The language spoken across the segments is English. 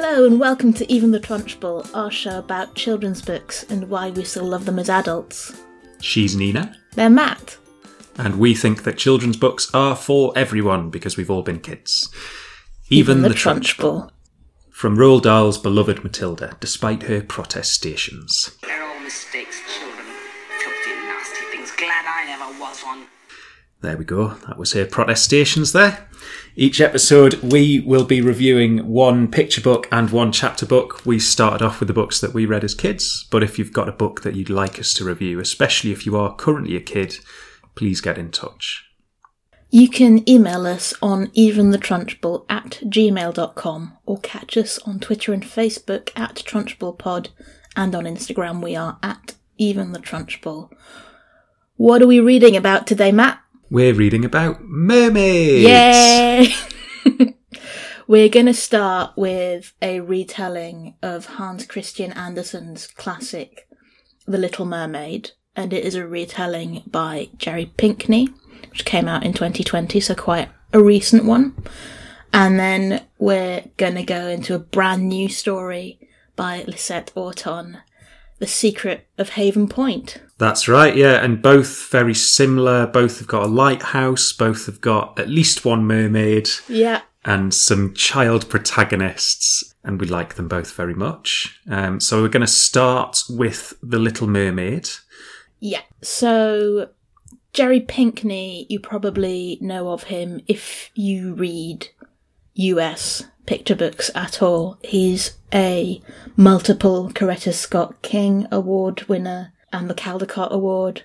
Hello and welcome to Even the Trunchbull, our show about children's books and why we still love them as adults. She's Nina, They're Matt. and we think that children's books are for everyone because we've all been kids. Even, the, Trunchbull. From Roald Dahl's beloved Matilda, despite her protestations. They're all mistakes, children. Filthy, nasty things. Glad I never was one. There we go. That was her protestations there. Each episode, we will be reviewing one picture book and one chapter book. We started off with the books that we read as kids, but if you've got a book that you'd like us to review, especially if you are currently a kid, please get in touch. You can email us on eventhetrunchbull at gmail.com or catch us on Twitter and Facebook at trunchbullpod and on Instagram we are at eventhetrunchbull. What are we reading about today, Matt? We're reading about mermaids. Yay! We're going to start with a retelling of Hans Christian Andersen's classic, The Little Mermaid, and it is a retelling by Jerry Pinkney, which came out in 2020, so quite a recent one. And then we're going to go into a brand new story by Lisette Auton, The Secret of Haven Point. That's right, yeah, and both very similar. Both have got a lighthouse, both have got at least one mermaid Yeah. and some child protagonists, and we like them both very much. Um, so we're going to start with The Little Mermaid. Yeah. So Jerry Pinkney, you probably know of him if you read US picture books at all. He's a multiple Coretta Scott King Award winner and the Caldecott Award.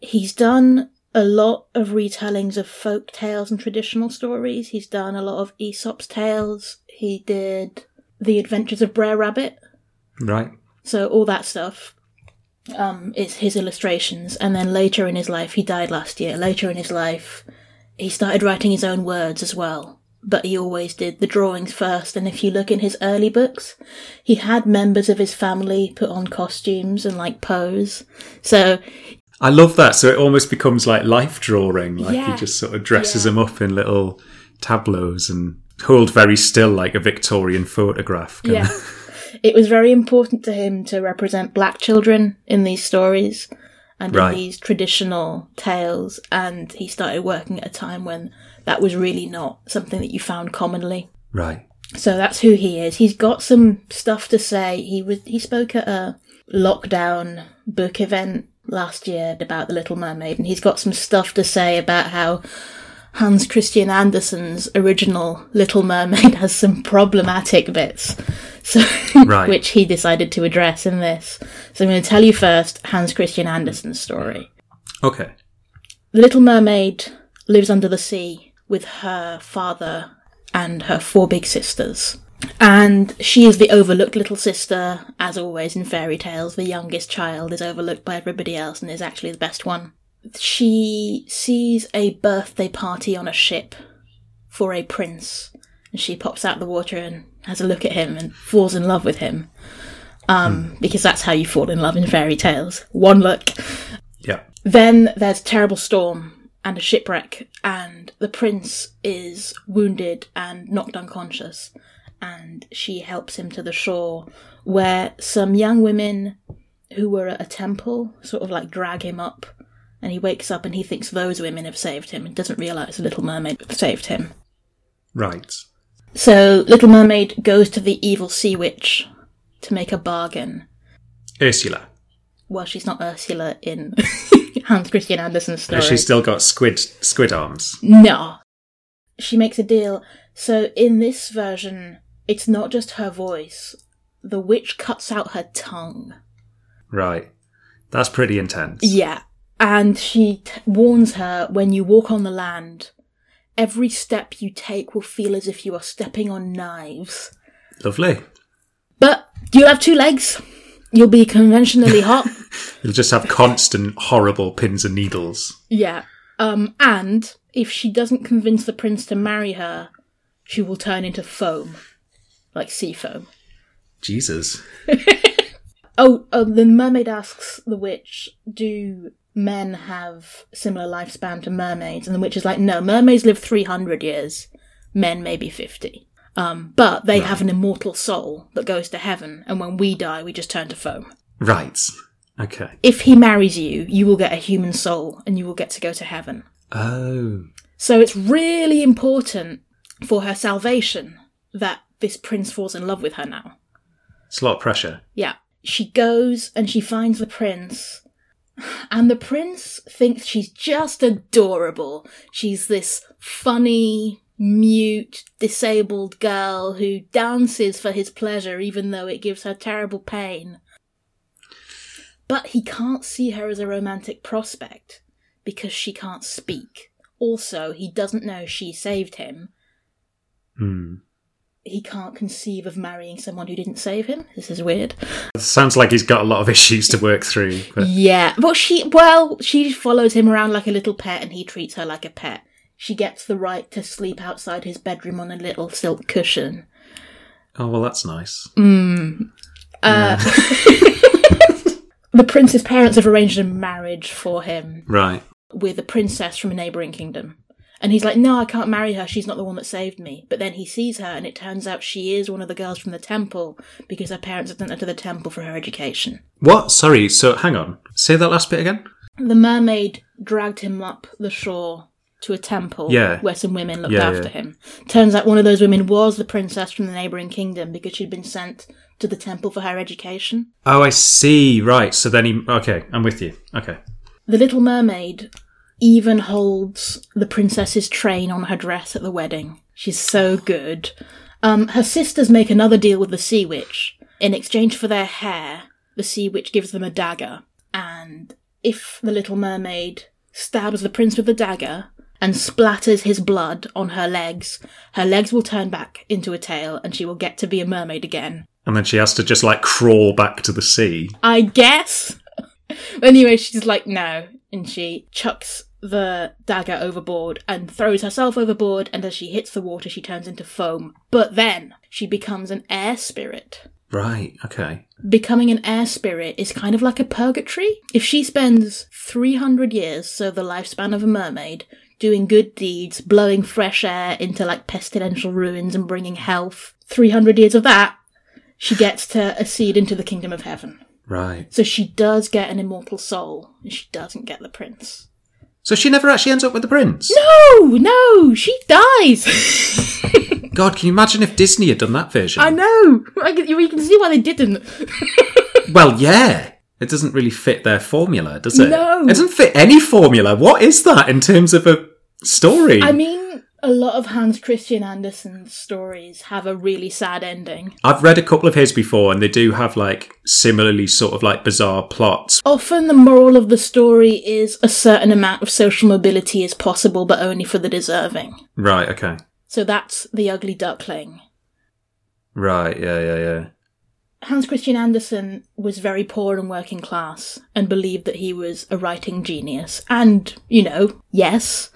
He's done a lot of retellings of folk tales and traditional stories. He's done a lot of Aesop's tales. He did The Adventures of Brer Rabbit. Right. So all that stuff um, is his illustrations. And then later in his life, he died last year. Later in his life, he started writing his own words as well. But he always did the drawings first. And if you look in his early books, he had members of his family put on costumes and like pose. So I love that. So it almost becomes like life drawing. Like Yeah. he just sort of dresses Yeah. them up in little tableaus and hold very still like a Victorian photograph. Yeah. it was very important to him to represent black children in these stories and Right. in these traditional tales. And he started working at a time when that was really not something that you found commonly. Right. So that's who he is. He's got some stuff to say. He was he spoke at a lockdown book event last year about the Little Mermaid, and he's got some stuff to say about how Hans Christian Andersen's original Little Mermaid has some problematic bits, so Right. which he decided to address in this. So I'm going to tell you first Hans Christian Andersen's story. Okay. The Little Mermaid lives under the sea with her father and her four big sisters. And she is the overlooked little sister, as always in fairy tales. The youngest child is overlooked by everybody else and is actually the best one. She sees a birthday party on a ship for a prince, and she pops out the water and has a look at him and falls in love with him. Um, because that's how you fall in love in fairy tales. One look. Yeah. Then there's terrible storm and a shipwreck, and the prince is wounded and knocked unconscious. And she helps him to the shore, where some young women who were at a temple sort of like drag him up. And he wakes up and he thinks those women have saved him and doesn't realise the Little Mermaid saved him. Right. So Little Mermaid goes to the evil sea witch to make a bargain. Ursula. Well, she's not Ursula in Hans Christian Andersen's story. Has she still got squid squid arms? No. She makes a deal. So in this version, it's not just her voice. The witch cuts out her tongue. Right. That's pretty intense. Yeah. And she t- warns her when you walk on the land, every step you take will feel as if you are stepping on knives. Lovely. But do you'll have two legs. You'll be conventionally hot. You'll just have constant horrible pins and needles. yeah. Um, and if she doesn't convince the prince to marry her, she will turn into foam. Like sea foam. Jesus. Oh, oh, the mermaid asks the witch, do men have similar lifespan to mermaids? And the witch is like, no, mermaids live 300 years, men maybe 50. Um, but they have an immortal soul that goes to heaven, and when we die, we just turn to foam. Right. Okay. If he marries you, you will get a human soul, and you will get to go to heaven. Oh. So it's really important for her salvation that this prince falls in love with her now. It's a lot of pressure. Yeah. She goes and she finds the prince. And the prince thinks she's just adorable. She's this funny, mute, disabled girl who dances for his pleasure even though it gives her terrible pain. But he can't see her as a romantic prospect because she can't speak. Also, he doesn't know she saved him. Hmm. He can't conceive of marrying someone who didn't save him. This is weird. Sounds like he's got a lot of issues to work through. But Yeah, but she, well, she follows him around like a little pet and he treats her like a pet. She gets the right to sleep outside his bedroom on a little silk cushion. oh well, that's nice. Mm. Uh, the prince's parents have arranged a marriage for him Right. with a princess from a neighbouring kingdom. And he's like, no, I can't marry her. She's not the one that saved me. But then he sees her, and it turns out she is one of the girls from the temple because her parents had sent her to the temple for her education. What? Sorry. So hang on. Say that last bit again. The mermaid dragged him up the shore to a temple Yeah. where some women looked Yeah, after yeah. him. Turns out one of those women was the princess from the neighbouring kingdom because she'd been sent to the temple for her education. Oh, I see. Right. So then he. Okay, I'm with you. Okay. The little mermaid even holds the princess's train on her dress at the wedding. She's so good. Um, her sisters make another deal with the sea witch. In exchange for their hair, the sea witch gives them a dagger. And if the little mermaid stabs the prince with the dagger and splatters his blood on her legs, her legs will turn back into a tail and she will get to be a mermaid again. And then she has to just like crawl back to the sea. I guess. anyway, she's like, no. And she chucks the dagger overboard and throws herself overboard. And as she hits the water, she turns into foam. But then she becomes an air spirit. Right. Okay. Becoming an air spirit is kind of like a purgatory. If she spends 300 years, so the lifespan of a mermaid, doing good deeds, blowing fresh air into like pestilential ruins and bringing health, 300 years of that, she gets to accede into the kingdom of heaven. Right. So she does get an immortal soul, and she doesn't get the prince. So she never actually ends up with the prince. No, no, she dies. God, can you imagine if Disney had done that version? I know. I can, you can see why they didn't. Well, yeah. It doesn't really fit their formula, does it? No. It doesn't fit any formula. What is that in terms of a story? I mean, a lot of Hans Christian Andersen's stories have a really sad ending. I've read a couple of his before, and they do have like similarly sort of like bizarre plots. Often the moral of the story is a certain amount of social mobility is possible, but only for the deserving. Right. Okay. So that's The Ugly Duckling. Right. Yeah. Yeah. Yeah. Hans Christian Andersen was very poor and working class and believed that he was a writing genius. And, you know, yes,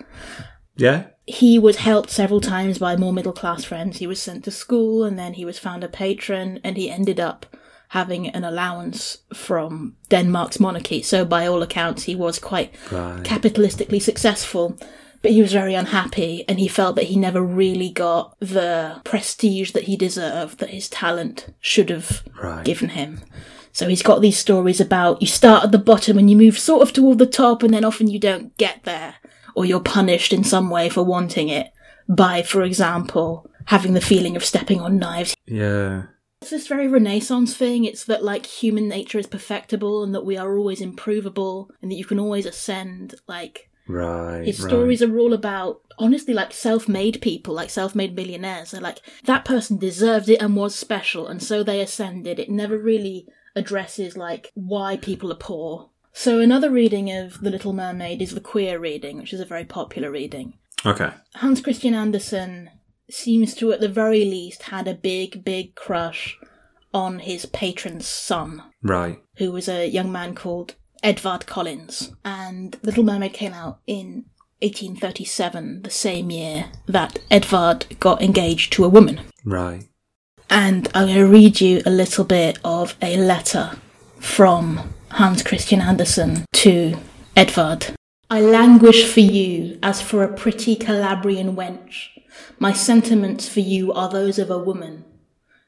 Yeah. he was helped several times by more middle class friends. He was sent to school and then he was found a patron and he ended up having an allowance from Denmark's monarchy. So, by all accounts, he was quite Right. capitalistically successful. But he was very unhappy and he felt that he never really got the prestige that he deserved, that his talent should have Right. given him. So he's got these stories about you start at the bottom and you move sort of toward the top, and then often you don't get there, or you're punished in some way for wanting it by, for example, having the feeling of stepping on knives. Yeah. It's this very Renaissance thing. It's that like human nature is perfectible and that we are always improvable and that you can always ascend. Like Right. his right. stories are all about honestly like self-made people, like self-made millionaires. They're like that person deserved it and was special, and so they ascended. It never really addresses like why people are poor. So another reading of The Little Mermaid is the queer reading, which is a very popular reading. Okay. Hans Christian Andersen seems to, at the very least, had a big, big crush on his patron's son, Right. who was a young man called Edvard Collins. And Little Mermaid came out in 1837, the same year that Edvard got engaged to a woman. Right. And I'm going to read you a little bit of a letter from Hans Christian Andersen to Edvard. I languish for you as for a pretty Calabrian wench. My sentiments for you are those of a woman.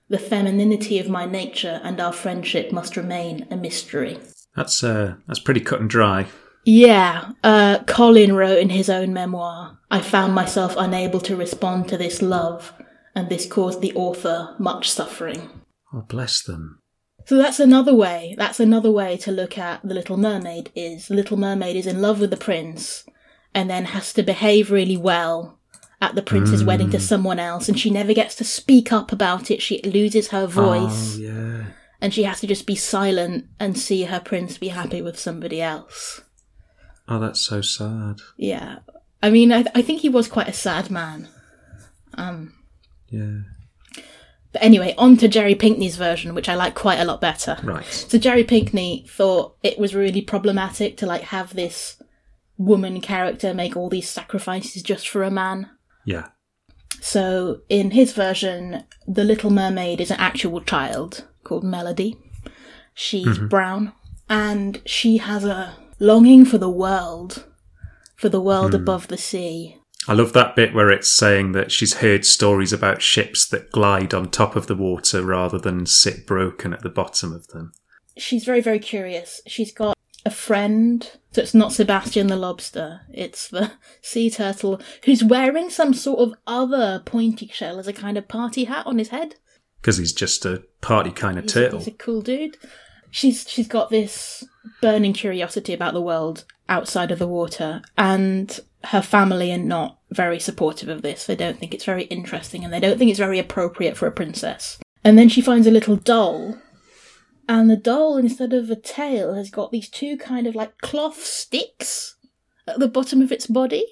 The femininity of my nature and our friendship must remain a mystery. That's uh, that's pretty cut and dry. Yeah, uh, Collin wrote in his own memoir I found myself unable to respond to this love, and this caused the author much suffering. Oh, bless them. So that's another way. That's another way to look at the Little Mermaid. Is the Little Mermaid is in love with the prince, and then has to behave really well at the prince's wedding to someone else, and she never gets to speak up about it. She loses her voice, Oh, yeah. And she has to just be silent and see her prince be happy with somebody else. Oh, that's so sad. Yeah, I mean, I, I think he was quite a sad man. Um, Yeah. But anyway, on to Jerry Pinkney's version, which I like quite a lot better. Right. So Jerry Pinkney thought it was really problematic to like have this woman character make all these sacrifices just for a man. Yeah. So in his version, the Little Mermaid is an actual child called Melody. She's mm-hmm. brown and she has a longing for the world, for the world hmm. above the sea. I love that bit where it's saying that she's heard stories about ships that glide on top of the water rather than sit broken at the bottom of them. she's very very curious she's got a friend so it's not sebastian the lobster it's the sea turtle who's wearing some sort of other pointy shell as a kind of party hat on his head Because he's just a party kind of he's, turtle. he's a cool dude. She's she's got this burning curiosity about the world outside of the water and her family are not very supportive of this. They don't think it's very interesting and they don't think it's very appropriate for a princess. And then she finds a little doll and the doll instead of a tail has got these two kind of like cloth sticks at the bottom of its body.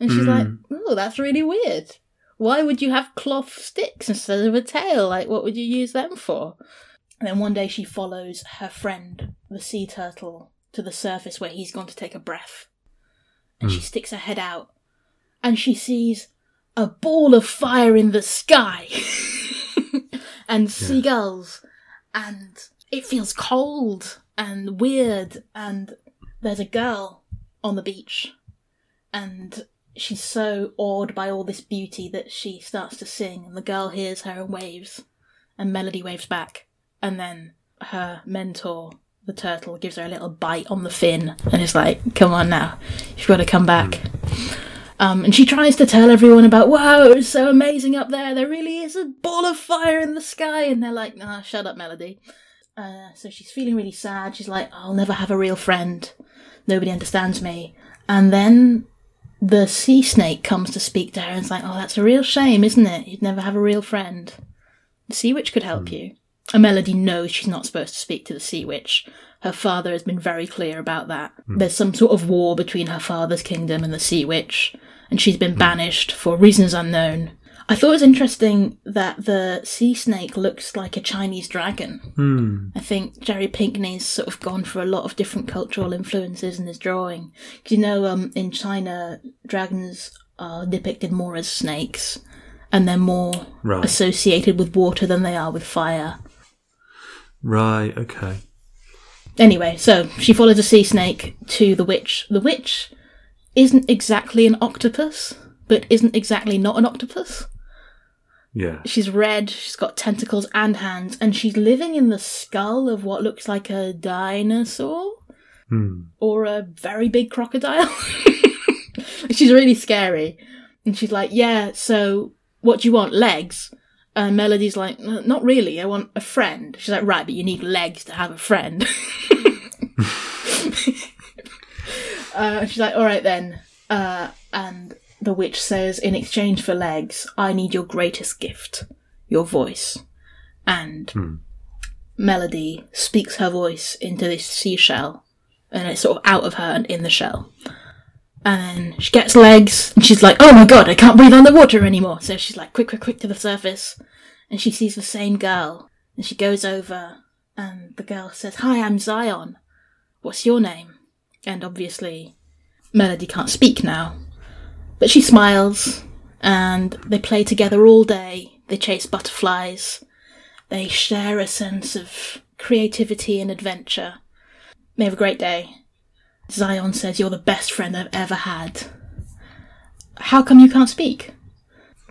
And she's like oh that's really weird why would you have cloth sticks instead of a tail? Like what would you use them for? And then one day she follows her friend, the sea turtle, to the surface where he's gone to take a breath. And she hmm. sticks her head out and she sees a ball of fire in the sky. And seagulls and it feels cold and weird and there's a girl on the beach and she's so awed by all this beauty that she starts to sing and the girl hears her and waves and melody waves back and then her mentor the turtle gives her a little bite on the fin and is like come on now you've got to come back. Um, and she tries to tell everyone about wow it was so amazing up there there really is a ball of fire in the sky and they're like nah shut up melody. Uh, so she's feeling really sad she's like i'll never have a real friend nobody understands me and then the sea snake comes to speak to her and is like oh that's a real shame isn't it you'd never have a real friend the sea witch could help hmm. you and Melody knows she's not supposed to speak to the Sea Witch. Her father has been very clear about that. Hmm. There's some sort of war between her father's kingdom and the Sea Witch, and she's been hmm. banished for reasons unknown. I thought it was interesting that the sea snake looks like a Chinese dragon. I think Jerry Pinkney's sort of gone for a lot of different cultural influences in his drawing. 'Cause you know, um, in China, dragons are depicted more as snakes, and they're more Right. associated with water than they are with fire. Right, okay. Anyway, so she follows a sea snake to the witch. The witch isn't exactly an octopus, but isn't exactly not an octopus. Yeah. She's red, she's got tentacles and hands, and she's living in the skull of what looks like a dinosaur or a very big crocodile. she's really scary. And she's like, Yeah, so what do you want? Legs? And Melody's like, "Uh, Not really, I want a friend. She's like, Right, but you need legs to have a friend. uh, she's like, All right then. Uh, and the witch says, In exchange for legs, I need your greatest gift, your voice. And hmm. Melody speaks her voice into this seashell, and it's sort of out of her and in the shell. And then she gets legs, and she's like, "Oh my god, I can't breathe underwater anymore!" So she's like, "Quick, quick, quick to the surface!" And she sees the same girl, and she goes over, and the girl says, "Hi, I'm Zion. What's your name?" And obviously, Melody can't speak now, but she smiles, and they play together all day. They chase butterflies. They share a sense of creativity and adventure. They have a great day. Zion says, You're the best friend I've ever had. How come you can't speak?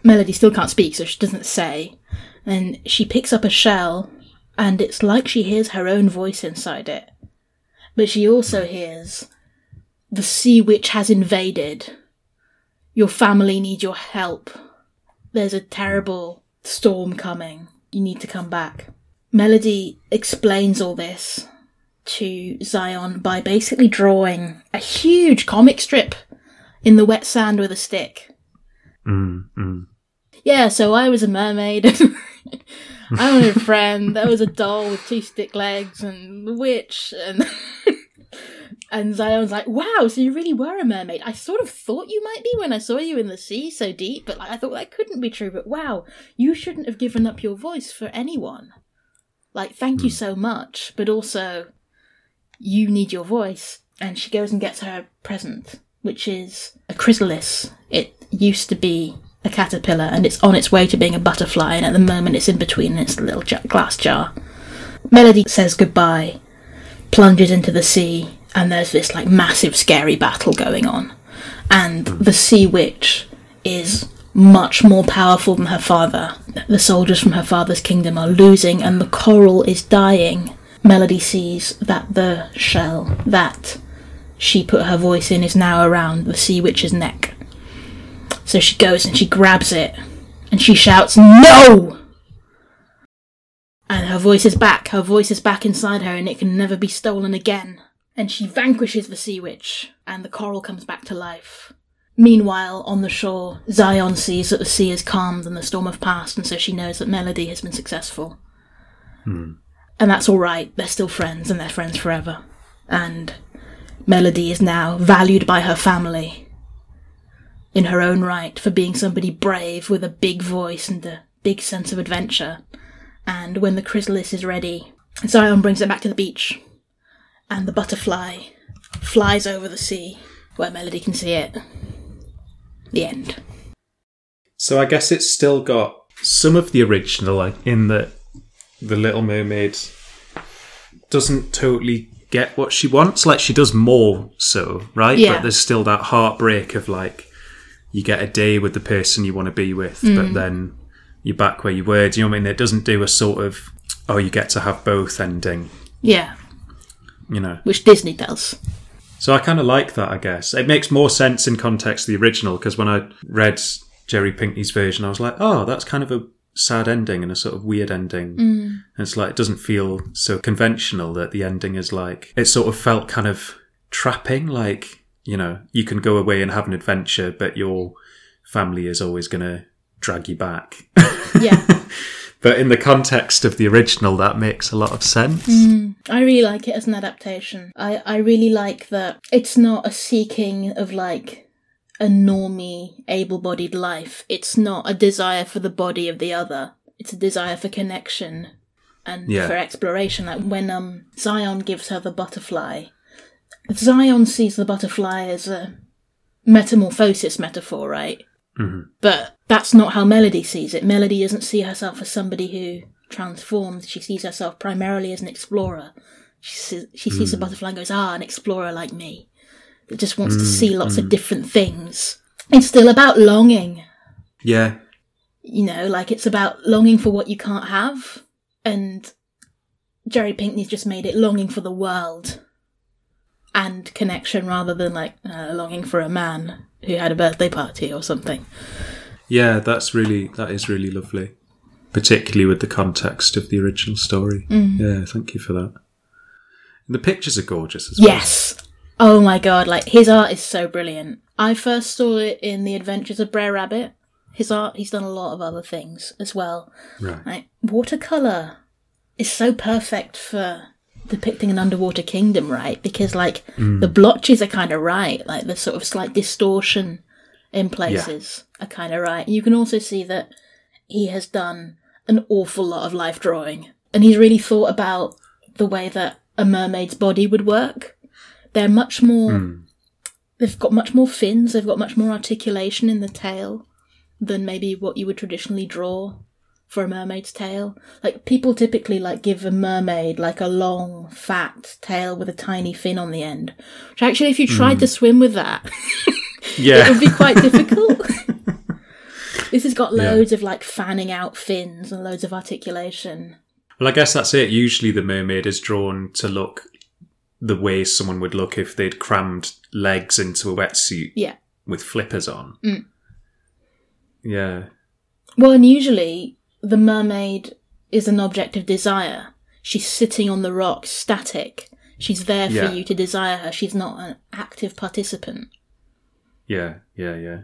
Melody still can't speak, so she doesn't say. Then she picks up a shell, and it's like she hears her own voice inside it. But she also hears, The sea witch has invaded. Your family need your help. There's a terrible storm coming. You need to come back. Melody explains all this to Zion by basically drawing a huge comic strip in the wet sand with a stick. Mm, mm. Yeah, so I was a mermaid. I wanted a friend. There was a doll with two stick legs and the witch and and Zion's like, "Wow, so you really were a mermaid? I sort of thought you might be when I saw you in the sea so deep, but like, I thought that couldn't be true. But wow, you shouldn't have given up your voice for anyone. Like, thank you hmm. so much, but also you need your voice." And she goes and gets her present, which is a chrysalis. It used to be a caterpillar, and it's on its way to being a butterfly. And at the moment, it's in between. And it's a little glass jar. Melody says goodbye, plunges into the sea, and there's this like massive scary battle going on. And the sea witch is much more powerful than her father. The soldiers from her father's kingdom are losing, and the coral is dying. Melody sees that the shell that she put her voice in is now around the sea witch's neck. So she goes and she grabs it and she shouts, No! And her voice is back. Her voice is back inside her and it can never be stolen again. And she vanquishes the sea witch and the coral comes back to life. Meanwhile, on the shore, Zion sees that the sea is calmed and the storm have passed, and so she knows that Melody has been successful. Hmm. And that's alright, they're still friends and they're friends forever. And Melody is now valued by her family in her own right for being somebody brave with a big voice and a big sense of adventure. And when the chrysalis is ready, Zion brings it back to the beach, and the butterfly flies over the sea where Melody can see it. The end. So I guess it's still got some of the original, like in that the Little Mermaid doesn't totally get what she wants. Like she does more so, right? Yeah. But there's still that heartbreak of like you get a day with the person you want to be with, Mm. but then you're back where you were. Do you know what I mean? It doesn't do a sort of oh, you get to have both ending. Yeah, You know. which Disney does. So I kind of like that, I guess. It makes more sense in context of the original because when I read Jerry Pinkney's version, I was like, oh, that's kind of a sad ending and a sort of weird ending. Mm. And it's like, it doesn't feel so conventional that the ending is like, it sort of felt kind of trapping, like, you know, you can go away and have an adventure, but your family is always going to drag you back. Yeah. but in the context of the original, that makes a lot of sense. I really like it as an adaptation. I, I really like that it's not a seeking of like a normie, able bodied life. It's not a desire for the body of the other. It's a desire for connection and Yeah. for exploration. Like when um Zion gives her the butterfly, Zion sees the butterfly as a metamorphosis metaphor, right? But that's not how Melody sees it. Melody doesn't see herself as somebody who transforms. She sees herself primarily as an explorer. She sees, she sees the butterfly and goes, ah, an explorer like me. That just wants to see lots of different things. It's still about longing. Yeah. You know, like it's about longing for what you can't have. And Jerry Pinkney's just made it longing for the world and connection rather than like uh, longing for a man who had a birthday party or something. Yeah, that's really that is really lovely, particularly with the context of the original story. Mm-hmm. Yeah, thank you for that. And the pictures are gorgeous as well. Yes. Oh my god, like his art is so brilliant. I first saw it in The Adventures of Brer Rabbit. His art, he's done a lot of other things as well. Right. Like watercolor is so perfect for depicting an underwater kingdom, right? Because like mm. the blotches are kind of right, like the sort of slight distortion in places are kind of right. You can also see that he has done an awful lot of life drawing, and he's really thought about the way that a mermaid's body would work. They're much more. Hmm. They've got much more fins. They've got much more articulation in the tail than maybe what you would traditionally draw for a mermaid's tail. Like people typically like give a mermaid like a long, fat tail with a tiny fin on the end. Which actually, if you tried hmm. to swim with that, it would be quite difficult. this has got loads of like fanning out fins and loads of articulation. Well, I guess that's it. Usually the mermaid is drawn to look the way someone would look if they'd crammed legs into a wetsuit Yeah. with flippers on. Mm. Yeah. Well, and usually the mermaid is an object of desire. She's sitting on the rock, static. She's there for Yeah. you to desire her. She's not an active participant. Yeah. Yeah. Yeah.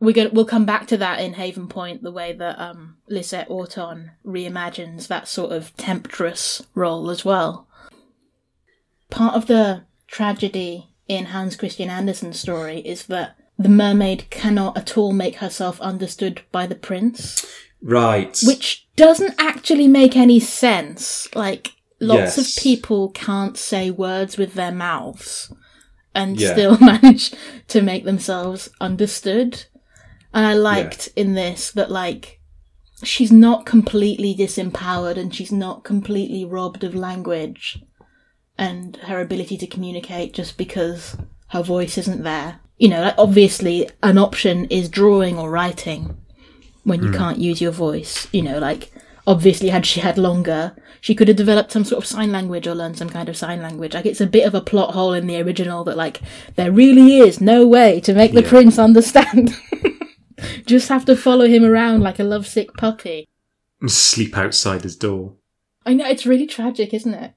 We're going we'll come back to that in Haven Point, the way that um, Lisette Auton reimagines that sort of temptress role as well. Part of the tragedy in Hans Christian Andersen's story is that the mermaid cannot at all make herself understood by the prince. Right. which doesn't actually make any sense. Like lots Yes. of people can't say words with their mouths and Yeah. still manage to make themselves understood. And I liked in this that like she's not completely disempowered and she's not completely robbed of language and her ability to communicate just because her voice isn't there. You know, like obviously an option is drawing or writing when you hmm. can't use your voice. You know, like obviously had she had longer, she could have developed some sort of sign language or learned some kind of sign language. Like it's a bit of a plot hole in the original that like there really is no way to make the Yeah. prince understand. Just have to follow him around like a lovesick puppy. Sleep outside his door. I know it's really tragic, isn't it?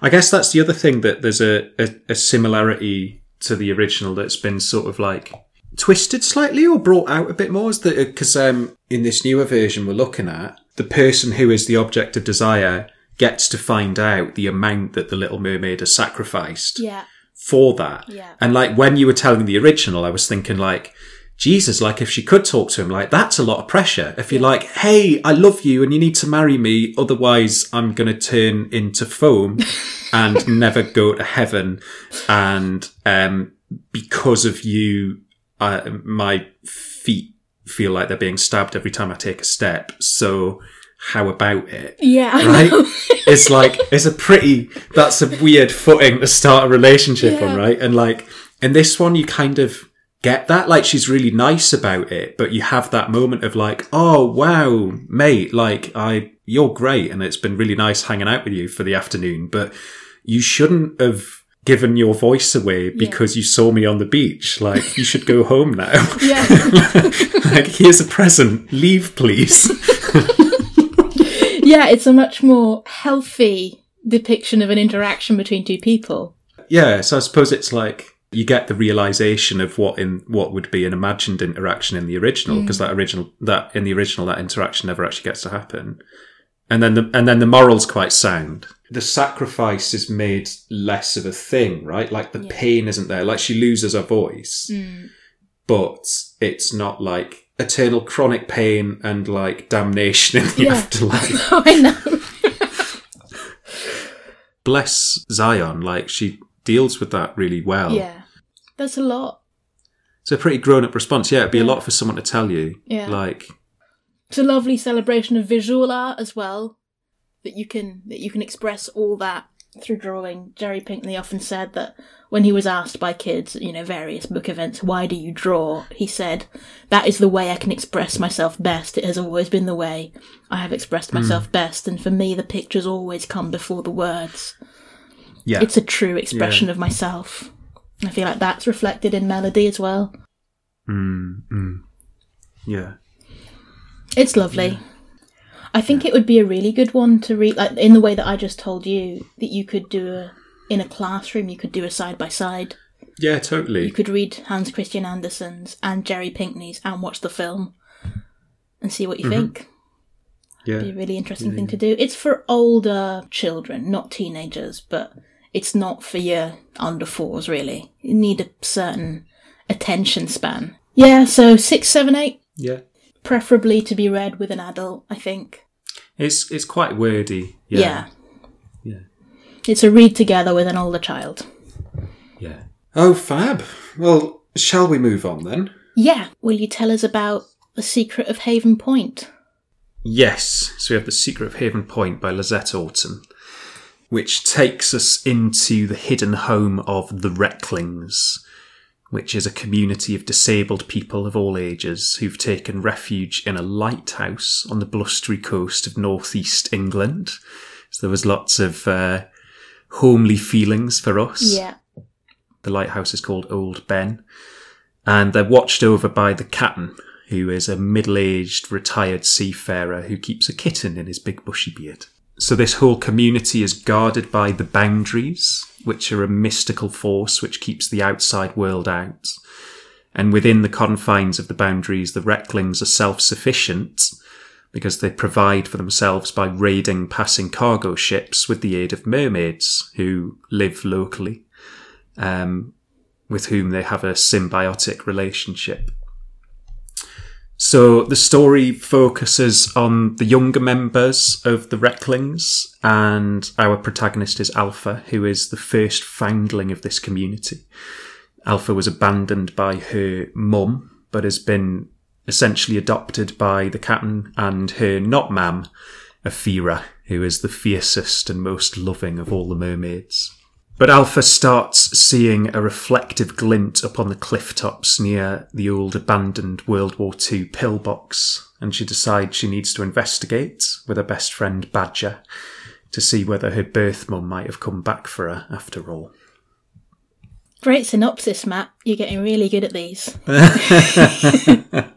I guess that's the other thing that there's a, a, a similarity to the original that's been sort of like twisted slightly or brought out a bit more is that because um, in this newer version we're looking at the person who is the object of desire gets to find out the amount that the little mermaid has sacrificed Yeah. for that Yeah. and like when you were telling the original i was thinking like jesus like if she could talk to him like that's a lot of pressure if you're like hey i love you and you need to marry me otherwise i'm going to turn into foam and never go to heaven and um because of you uh, my feet feel like they're being stabbed every time i take a step so how about it Yeah. Right? it's like it's a pretty that's a weird footing to start a relationship Yeah. on, right? And like in this one, you kind of get that. Like she's really nice about it, but you have that moment of like, oh wow, mate, like I you're great, and it's been really nice hanging out with you for the afternoon, but you shouldn't have given your voice away because you saw me on the beach. Like you should go home now. yeah. like here's a present. Leave, please. Yeah, it's a much more healthy depiction of an interaction between two people. yeah so i suppose it's like you get the realization of what in what would be an imagined interaction in the original because mm. that original that in the original that interaction never actually gets to happen and then the and then the moral's quite sound the sacrifice is made less of a thing right like the pain isn't there like she loses her voice hmm. but it's not like eternal chronic pain and like damnation in the Yeah. afterlife Oh, I know. bless zion like she deals with that really well Yeah. That's a lot. It's a pretty grown up response. Yeah, it'd be a lot for someone to tell you. Yeah. Like, It's a lovely celebration of visual art as well. That you can that you can express all that through drawing. Jerry Pinkney often said that when he was asked by kids, you know, various book events, why do you draw? He said, That is the way I can express myself best. It has always been the way I have expressed myself best, and for me the pictures always come before the words. yeah. It's a true expression of myself. I feel like that's reflected in melody as well. mm, mm. Yeah. It's lovely. I think it would be a really good one to read, like in the way that I just told you that you could do a in a classroom. You could do a side by side. Yeah, totally. You could read Hans Christian Andersen's and Jerry Pinkney's and watch the film and see what you mm-hmm. think. Yeah. Be a really interesting thing to do. It's for older children, not teenagers, but it's not for your under fours really. You need a certain attention span. Yeah, so six, seven, eight, Yeah. Preferably to be read with an adult. I think. It's it's quite wordy. Yeah. Yeah. Yeah. It's a read together with an older child. Yeah. Oh, fab. Well, shall we move on then? Yeah. Will you tell us about the secret of Haven Point? Yes, so we have The Secret of Haven Point by Lisette Auton, which takes us into the hidden home of the Recklings, which is a community of disabled people of all ages who've taken refuge in a lighthouse on the blustery coast of northeast England. So there was lots of uh, homely feelings for us. Yeah. The lighthouse is called Old Ben, and they're watched over by the captain, who is a middle-aged retired seafarer who keeps a kitten in his big bushy beard. So this whole community is guarded by the boundaries, which are a mystical force which keeps the outside world out. And within the confines of the boundaries, the Recklings are self-sufficient because they provide for themselves by raiding passing cargo ships with the aid of mermaids who live locally um, with whom they have a symbiotic relationship. So the story focuses on the younger members of the Recklings, and our protagonist is Alpha, who is the first foundling of this community. Alpha was abandoned by her mum, but has been essentially adopted by the captain and her not mam, Aphira, who is the fiercest and most loving of all the mermaids. But Alpha starts seeing a reflective glint upon the cliff tops near the old abandoned World War II pillbox, and she decides she needs to investigate with her best friend Badger to see whether her birth mum might have come back for her after all. Great synopsis, Matt. You're getting really good at these.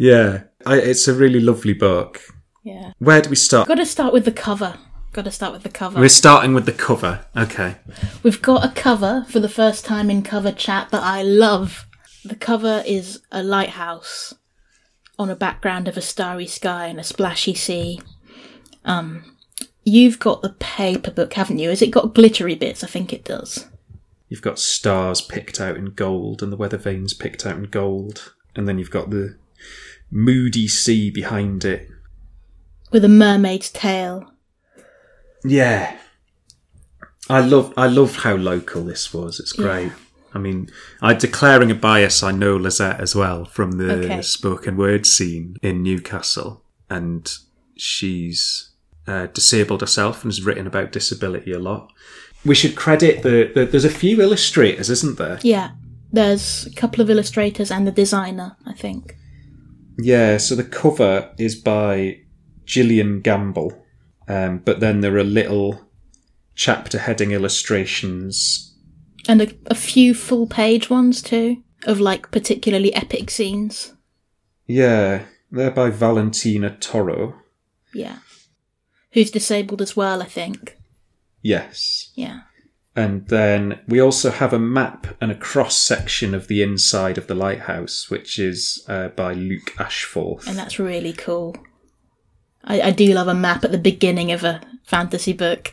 Yeah, I, it's a really lovely book. Yeah. Where do we start? Got to start with the cover. Got to start with the cover. We're starting with the cover. Okay. We've got a cover for the first time in cover chat that I love. The cover is a lighthouse on a background of a starry sky and a splashy sea. Um, you've got the paper book, haven't you? Has it got glittery bits? I think it does. You've got stars picked out in gold and the weather vanes picked out in gold. And then you've got the moody sea behind it. With a mermaid's tail. Yeah. I love I love how local this was. It's great. I mean, I declaring a bias. I know Lisette as well from the Okay. spoken word scene in Newcastle, and she's uh, disabled herself and has written about disability a lot. We should credit the, the. There's a few illustrators, isn't there? Yeah. There's a couple of illustrators and the designer, I think. Yeah. So the cover is by Gillian Gamble, um, but then there are little chapter heading illustrations And a, a few full page ones too, of like particularly epic scenes. Yeah, they're by Valentina Toro. Yeah. Who's disabled as well, I think. Yes. Yeah. And then we also have a map and a cross section of the inside of the lighthouse, which is uh, by Luke Ashforth. And that's really cool. I, I do love a map at the beginning of a fantasy book.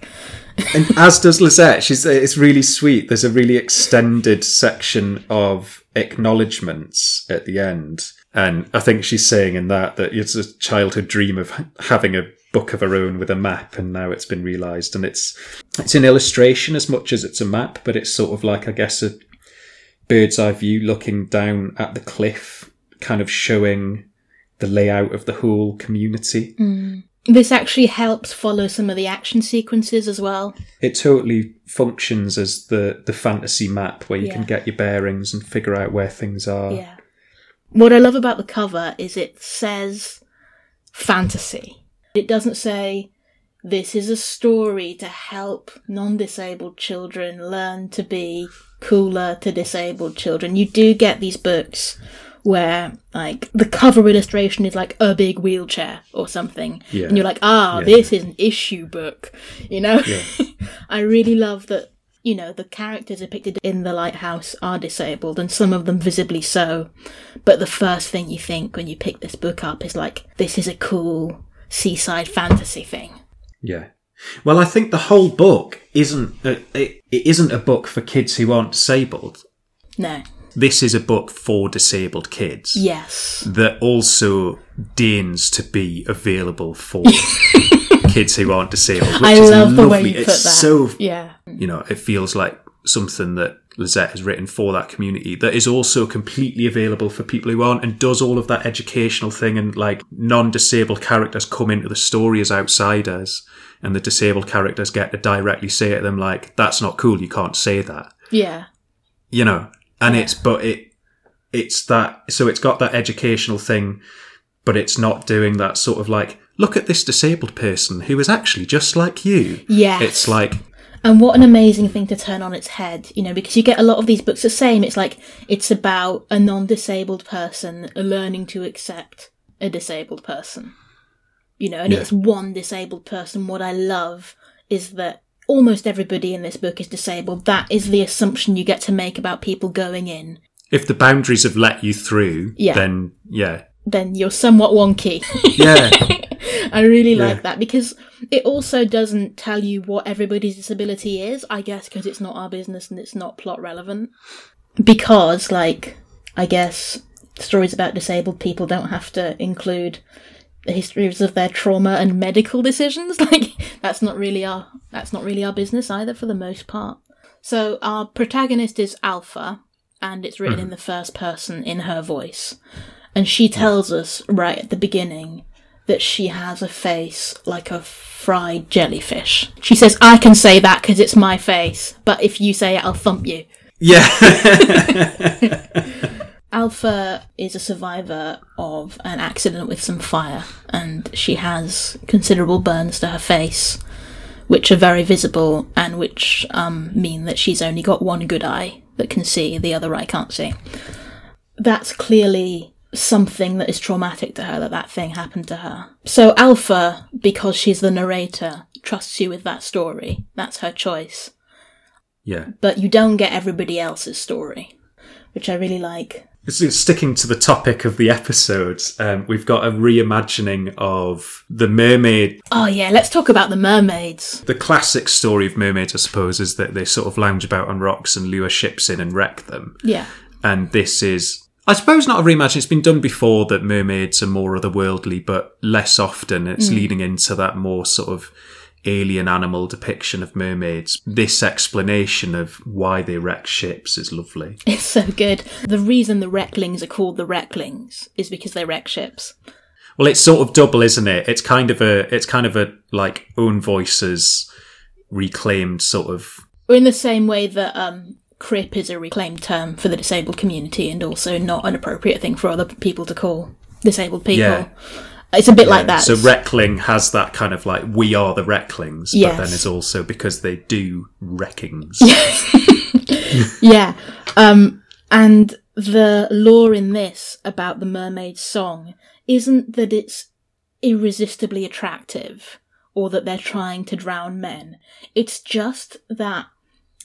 and as does Lisette. She's uh, it's really sweet. There's a really extended section of acknowledgements at the end, and I think she's saying in that that it's a childhood dream of having a book of her own with a map, and now it's been realised. And it's it's an illustration as much as it's a map, but it's sort of like I guess a bird's eye view looking down at the cliff, kind of showing the layout of the whole community. Mm. This actually helps follow some of the action sequences as well. it totally functions as the the fantasy map where you can get your bearings and figure out where things are. Yeah. What I love about the cover is it says fantasy. It doesn't say this is a story to help non disabled children learn to be cooler to disabled children. You do get these books where like the cover illustration is like a big wheelchair or something. Yeah. And you're like, ah, Yeah. this is an issue book. You know? I really love that, you know, the characters depicted in the lighthouse are disabled and some of them visibly so. But the first thing you think when you pick this book up is like, this is a cool seaside fantasy thing. Yeah. Well, I think the whole book isn't a, it, it isn't a book for kids who aren't disabled. No. This is a book for disabled kids Yes. that also deigns to be available for kids who aren't disabled. Which I is love the way lovely. you it's put that. so Yeah. you know, it feels like something that Lisette has written for that community that is also completely available for people who aren't and does all of that educational thing and like non-disabled characters come into the story as outsiders and the disabled characters get to directly say to them like that's not cool you can't say that Yeah. you know and Yeah. it's but it it's that so it's got that educational thing but it's not doing that sort of like look at this disabled person who is actually just like you Yeah, it's like And what an amazing thing to turn on its head, you know, because you get a lot of these books the same. It's like it's about a non disabled person learning to accept a disabled person. You know, and Yeah. it's one disabled person. What I love is that almost everybody in this book is disabled. That is the assumption you get to make about people going in. if the boundaries have let you through Yeah. then yeah Then you're somewhat wonky. yeah I really Yeah. like that because it also doesn't tell you what everybody's disability is, I guess, because it's not our business and it's not plot relevant. Because, like, I guess stories about disabled people don't have to include histories of their trauma and medical decisions. Like, that's not really our that's not really our business either, for the most part. So our protagonist is Alpha, and it's written in mm-hmm. the first person in her voice. And she tells us right at the beginning that she has a face like a fried jellyfish. She says, I can say that because it's my face, but if you say it, I'll thump you. yeah Alpha is a survivor of an accident with some fire, and she has considerable burns to her face, which are very visible and which um, mean that she's only got one good eye that can see, the other eye can't see. That's clearly something that is traumatic to her, that that thing happened to her. So Alpha, because she's the narrator, trusts you with that story. That's her choice. yeah But you don't get everybody else's story, which I really like. Sticking to the topic of the episode. Um, we've got a reimagining of the mermaid. Oh yeah, let's talk about the mermaids. The classic story of mermaids, I suppose, is that they sort of lounge about on rocks and lure ships in and wreck them. Yeah. And this is, I suppose, not a reimagining. It's been done before that mermaids are more otherworldly, but less often. It's leading into that more sort of alien animal depiction of mermaids. This explanation of why they wreck ships is lovely. It's so good. The reason the Wrecklings are called the Wrecklings is because they wreck ships. Well, it's sort of double, isn't it? It's kind of a, it's kind of a like own voices reclaimed sort of. In the same way that um, crip is a reclaimed term for the disabled community and also not an appropriate thing for other people to call disabled people. Yeah. It's a bit like that. So Wreckling has that kind of like we are the Wrecklings, but then it's also because they do wreckings. Yeah. Um, and the lore in this about the mermaid song isn't that it's irresistibly attractive or that they're trying to drown men. It's just that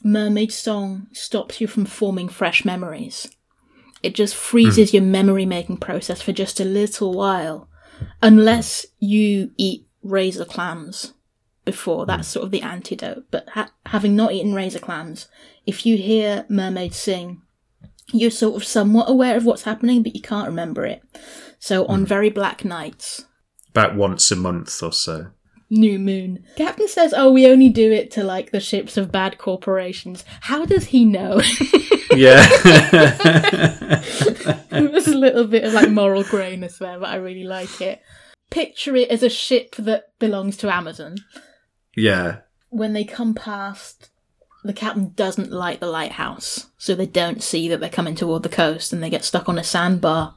mermaid song stops you from forming fresh memories. It just freezes your memory making process for just a little while. Unless you eat razor clams before, that's sort of the antidote. But ha- having not eaten razor clams, if you hear mermaids sing, you're sort of somewhat aware of what's happening, but you can't remember it. So on hmm. very black nights, About once a month or so. New moon, Captain says, "Oh, we only do it to like the ships of bad corporations." How does he know? Yeah. There's a little bit of like moral greyness there, but I really like it. Picture it as a ship that belongs to Amazon. yeah. when they come past, the captain doesn't light the lighthouse, so they don't see that they're coming toward the coast, and they get stuck on a sandbar.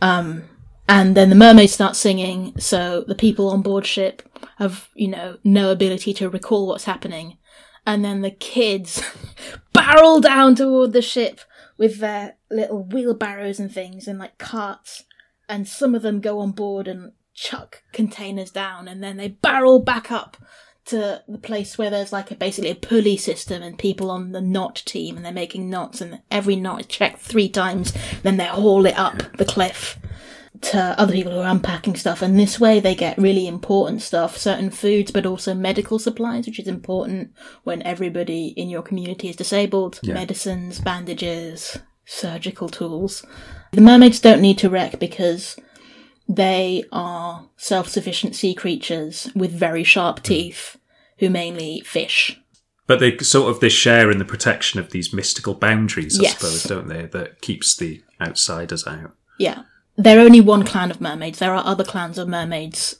Um, and then the mermaids start singing, so the people on board ship have, you know, no ability to recall what's happening. And then the kids barrel down toward the ship with their little wheelbarrows and things and like carts. And some of them go on board and chuck containers down, and then they barrel back up to the place where there's like a basically a pulley system and people on the knot team and they're making knots and every knot is checked three times then they haul it up the cliff to other people who are unpacking stuff and this way they get really important stuff certain foods but also medical supplies which is important when everybody in your community is disabled Yeah. medicines bandages surgical tools the mermaids don't need to wreck because they are self sufficient sea creatures with very sharp hmm. teeth who mainly eat fish. But they sort of they share in the protection of these mystical boundaries, I Yes. suppose, don't they? That keeps the outsiders out. Yeah. They're only one clan of mermaids. There are other clans of mermaids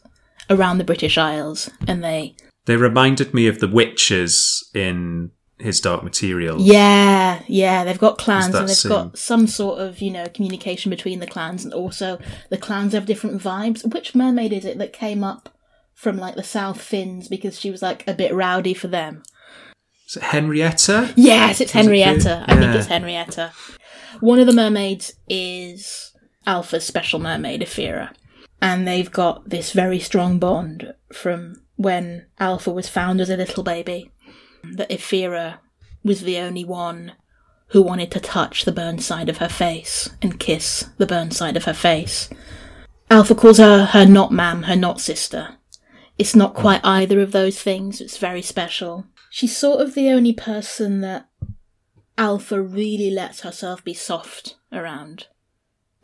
around the British Isles, and they. They reminded me of the witches in His Dark Materials. Yeah, yeah, they've got clans and they've got some sort of, you know, communication between the clans, and also the clans have different vibes. Which mermaid is it that came up from like the South Finns because she was like a bit rowdy for them? Is it Henrietta? Yes, it's it Henrietta. good? I think it's Henrietta. One of the mermaids is Alpha's special mermaid, Ephira. And they've got this very strong bond from when Alpha was found as a little baby. That Ephira was the only one who wanted to touch the burned side of her face and kiss the burned side of her face. Alpha calls her her not ma'am, her not sister. It's not quite either of those things. It's very special. She's sort of the only person that Alpha really lets herself be soft around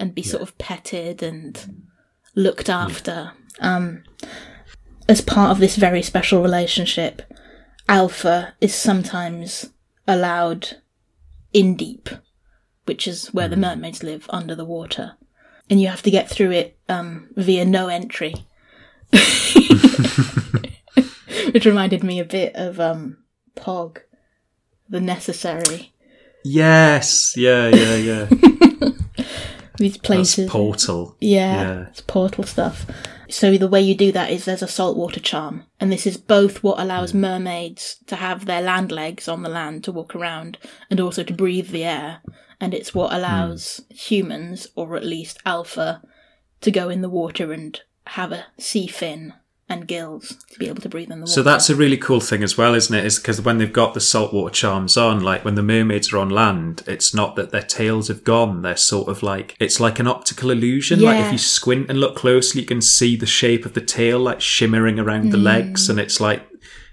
and be sort of petted and looked after. Um, as part of this very special relationship, Alpha is sometimes allowed in deep, which is where the mermaids live under the water. And you have to get through it um, via no entry. which reminded me a bit of um, Pog, the necessary. Yes. Yeah, yeah, yeah. These That's places. Portal. Yeah, Yeah. it's portal stuff. So the way you do that is there's a saltwater charm, and this is both what Hmm. allows mermaids to have their land legs on the land to walk around, and also to breathe the air, and it's what allows Hmm. humans, or at least alpha, to go in the water and have a sea fin and gills to be able to breathe in the water. So that's a really cool thing as well, isn't it? Is because when they've got the saltwater charms on, like when the mermaids are on land, it's not that their tails have gone. They're sort of like it's like an optical illusion. Like if you squint and look closely, you can see the shape of the tail like shimmering around the Mm. legs, and it's like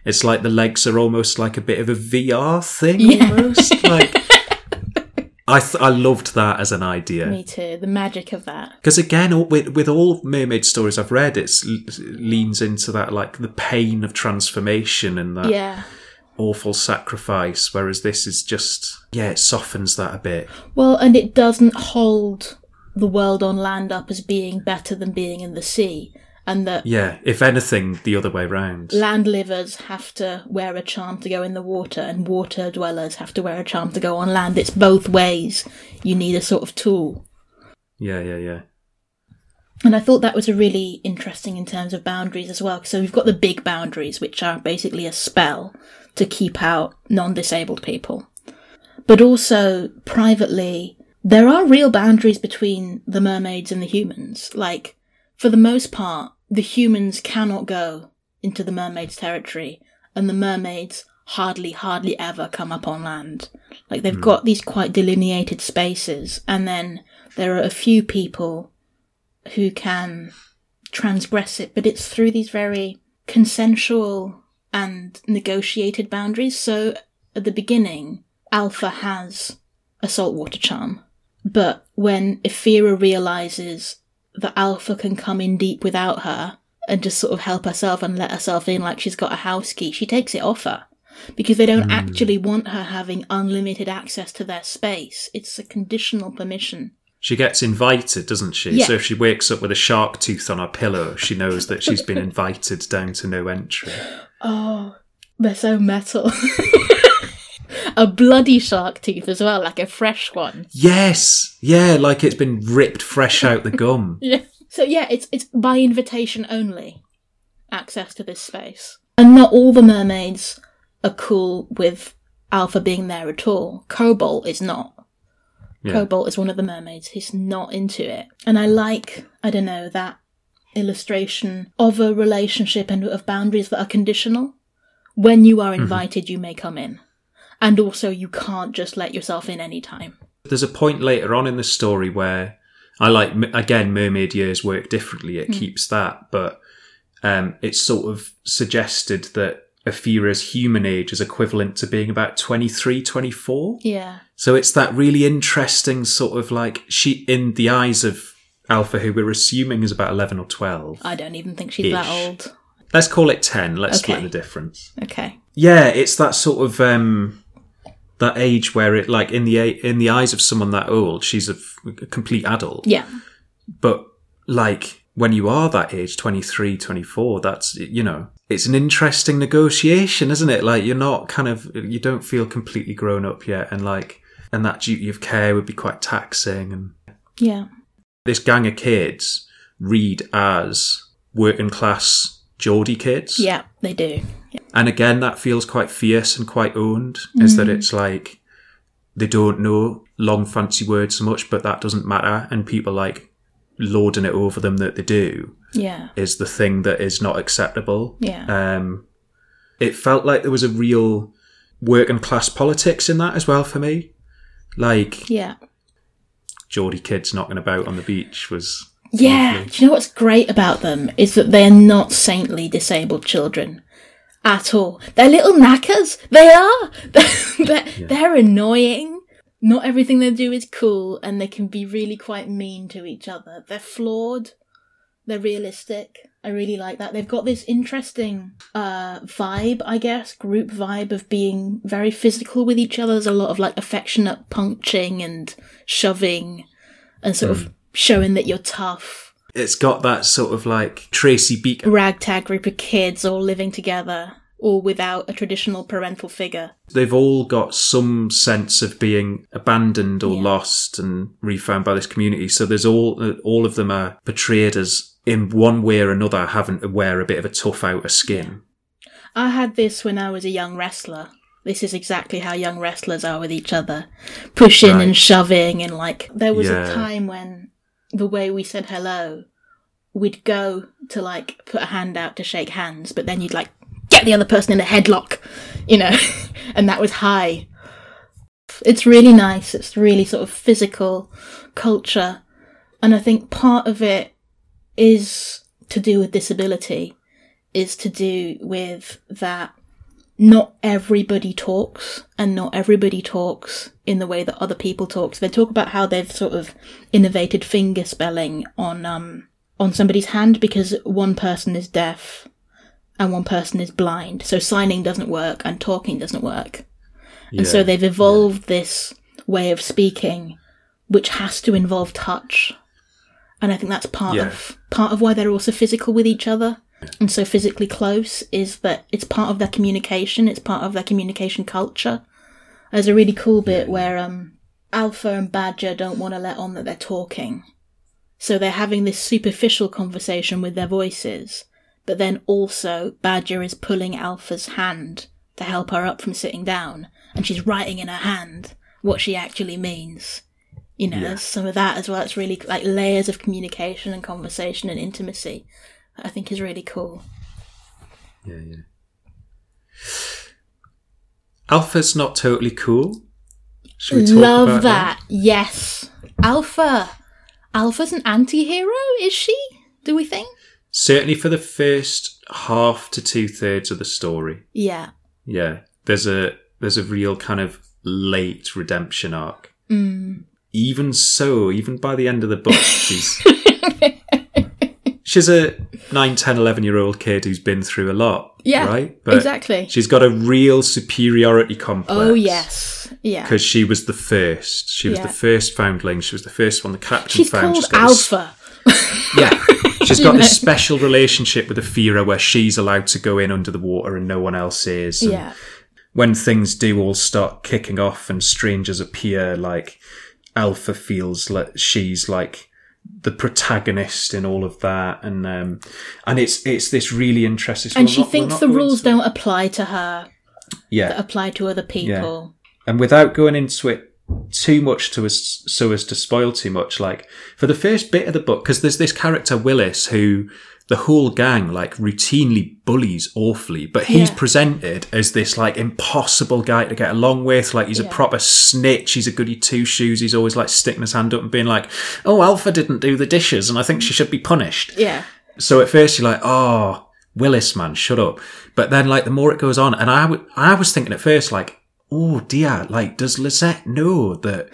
it's like the legs are almost like a bit of a VR thing, Yeah. almost. Like I th- I loved that as an idea. Me too. The magic of that. Because again, all- with with all mermaid stories I've read, it leans into that like the pain of transformation and that Yeah. awful sacrifice. Whereas this is just yeah, it softens that a bit. Well, and it doesn't hold the world on land up as being better than being in the sea, and that Yeah, if anything, the other way round. land livers have to wear a charm to go in the water, and water dwellers have to wear a charm to go on land. It's both ways. You need a sort of tool. Yeah, yeah, yeah. And I thought that was a really interesting in terms of boundaries as well. So we've got the big boundaries, which are basically a spell to keep out non disabled people. But also, privately, there are real boundaries between the mermaids and the humans. Like, for the most part, the humans cannot go into the mermaids' territory, and the mermaids hardly, hardly ever come up on land. Like, they've hmm. got these quite delineated spaces, and then there are a few people who can transgress it, but it's through these very consensual and negotiated boundaries. So at the beginning, Alpha has a saltwater charm, but when Ephira realizes that Alpha can come in deep without her and just sort of help herself and let herself in like she's got a house key, she takes it off her. Because they don't hmm. actually want her having unlimited access to their space. It's a conditional permission. She gets invited, doesn't she? Yeah. So if she wakes up with a shark tooth on her pillow, she knows that she's been invited down to no entry. Oh, they're so metal. a bloody shark tooth as well, like a fresh one. Yes, yeah, like it's been ripped fresh out the gum. Yeah. So yeah, it's it's by invitation only access to this space. And not all the mermaids are cool with Alpha being there at all. Cobalt is not. Yeah. Cobalt is one of the mermaids. He's not into it. And I like, I don't know, that illustration of a relationship and of boundaries that are conditional. When you are mm-hmm. invited, you may come in. And also, you can't just let yourself in any time. There's a point later on in the story where I like again mermaid years work differently. It keeps that, but um, it's sort of suggested that Aphira's human age is equivalent to being about 23, 24. Yeah. So it's that really interesting sort of like she in the eyes of Alpha, who we're assuming is about 11 or 12. I don't even think she's that old. Let's call it 10. Let's split the difference. Okay. yeah, it's that sort of um, that age where it like in the in the eyes of someone that old, she's a, f- a complete adult. Yeah. But like when you are that age, 23, 24, that's you know, it's an interesting negotiation, isn't it? Like you're not kind of you don't feel completely grown up yet, and like and that duty of care would be quite taxing. And Yeah. this gang of kids read as working class Geordie kids. Yeah, they do. And again, that feels quite fierce and quite owned, is that it's like they don't know long fancy words so much, but that doesn't matter. And people like lording it over them that they do Yeah. is the thing that is not acceptable. Yeah. Um, it felt like there was a real working class politics in that as well for me. Like Yeah. Geordie kids knocking about on the beach was Yeah. lovely. Do you know what's great about them is that they're not saintly disabled children at all. They're little knackers. They are. they're, they're annoying. Not everything they do is cool, and they can be really quite mean to each other. They're flawed. They're realistic. I really like that. They've got this interesting uh, vibe, I guess, group vibe of being very physical with each other. There's a lot of like affectionate punching and shoving and sort of showing that you're tough. It's got that sort of like Tracy Beaker. Ragtag group of kids all living together, all without a traditional parental figure. They've all got some sense of being abandoned or Yeah. lost and refound by this community. So there's all all of them are portrayed as in one way or another having to wear a bit of a tough outer skin. I had this when I was a young wrestler. This is exactly how young wrestlers are with each other pushing Right. and shoving, and like, there was Yeah. a time when the way we said hello, we'd go to like put a hand out to shake hands, but then you'd like get the other person in a headlock, you know, and that was high. It's really nice. It's really sort of physical culture. And I think part of it is to do with disability, is to do with that not everybody talks and not everybody talks in the way that other people talk. So they talk about how they've sort of innovated finger spelling on um on somebody's hand because one person is deaf and one person is blind. So signing doesn't work and talking doesn't work. And so they've evolved this way of speaking which has to involve touch. And I think that's part Yeah. of part of why they're also physical with each other. And so physically close is that it's part of their communication, it's part of their communication culture. There's a really cool bit where um Alpha and Badger don't want to let on that they're talking. So they're having this superficial conversation with their voices, but then also Badger is pulling Alpha's hand to help her up from sitting down, and she's writing in her hand what she actually means. You know, there's some of that as well. It's really like layers of communication and conversation and intimacy. That I think is really cool. Yeah, yeah. Alpha's not totally cool. Should we talk Love about that. Yes. Alpha. Alpha's an anti hero, is she? Do we think? Certainly for the first half to two thirds of the story. Yeah. Yeah, there's a there's a real kind of late redemption arc. Mm. Even so, even by the end of the book, she's she's a 9, 10, 11 year old kid who's been through a lot. Yeah, right. exactly. She's got a real superiority complex. Oh, yes. Yeah. Because she was the first. She was Yeah. the first foundling. She was the first one the captain She's found. called this- Alpha. yeah. She's got this special relationship with Ephira where she's allowed to go in under the water and no one else is. And Yeah. When things do all start kicking off and strangers appear, like Alpha feels like she's like the protagonist in all of that, and um, and it's it's this really interesting. And she not- thinks the rules don't apply to her, Yeah, that apply to other people. and without going into it too much to us so as to spoil too much like for the first bit of the book because there's this character willis who the whole gang like routinely bullies awfully but he's Yeah. presented as this like impossible guy to get along with like he's a proper snitch he's a goody two shoes he's always like sticking his hand up and being like oh alpha didn't do the dishes and i think she should be punished Yeah. so at first you're like, oh, Willis, man, shut up. But then like the more it goes on, and I w- I was thinking at first like, oh dear, like does Lisette know that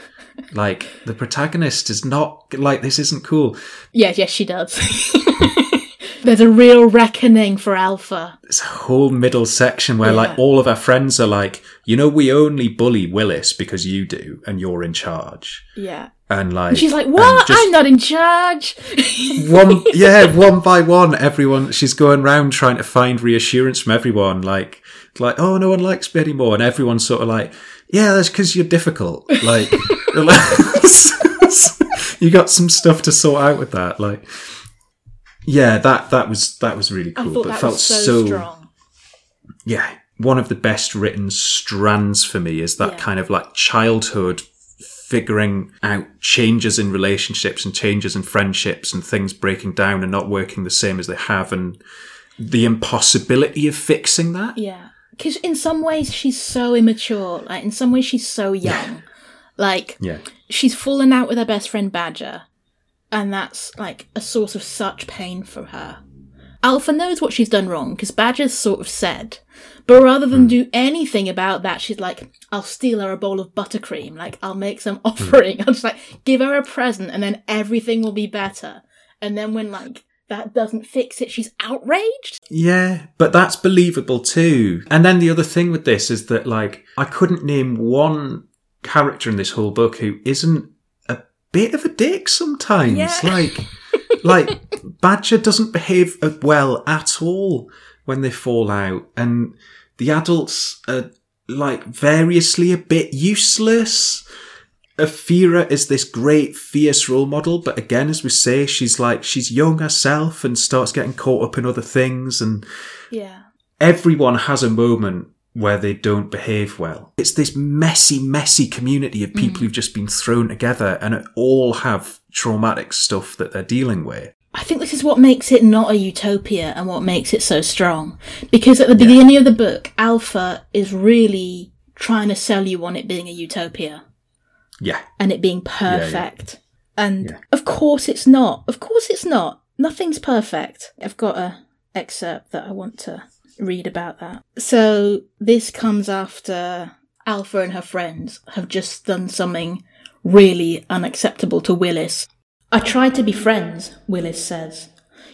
like the protagonist is not like this isn't cool? Yeah, yes, she does. There's a real reckoning for Alpha. There's a whole middle section where like all of our friends are like, you know, we only bully Willis because you do and you're in charge. Yeah. And like And she's like, What? I'm not in charge. one yeah, one by one, everyone she's going round trying to find reassurance from everyone, like like, oh no one likes me anymore and everyone's sort of like, Yeah, that's because you're difficult. Like you got some stuff to sort out with that. Like Yeah, that that was that was really cool. but felt was so, strong. yeah, one of the best written strands for me is that Yeah. kind of like childhood figuring out changes in relationships and changes in friendships and things breaking down and not working the same as they have and the impossibility of fixing that. Yeah. Because in some ways she's so immature. Like, in some ways she's so young. Like, Yeah. she's fallen out with her best friend Badger. And that's, like, a source of such pain for her. Alpha knows what she's done wrong, because Badger's sort of said. But rather than hmm. do anything about that, she's like, I'll steal her a bowl of buttercream. Like, I'll make some offering. I'll just, like, give her a present, and then everything will be better. And then when, like, that doesn't fix it, she's outraged. Yeah, but that's believable too. And then the other thing with this is that like I couldn't name one character in this whole book who isn't bit of a dick sometimes. Yeah. Like like Badger doesn't behave uh, well at all when they fall out and the adults are like variously a bit useless. Afira is this great, fierce role model, but again, as we say, she's like, she's young herself and starts getting caught up in other things, and Yeah. everyone has a moment where they don't behave well. It's this messy, messy community of people hmm. who've just been thrown together and all have traumatic stuff that they're dealing with. I think this is what makes it not a utopia and what makes it so strong. Because at the beginning of the book, Alpha is really trying to sell you on it being a utopia Yeah. and it being perfect. And Yeah. of course it's not. Of course it's not. Nothing's perfect. I've got a excerpt that I want to read about that. So this comes after Alpha and her friends have just done something really unacceptable to Willis. I tried to be friends, Willis says.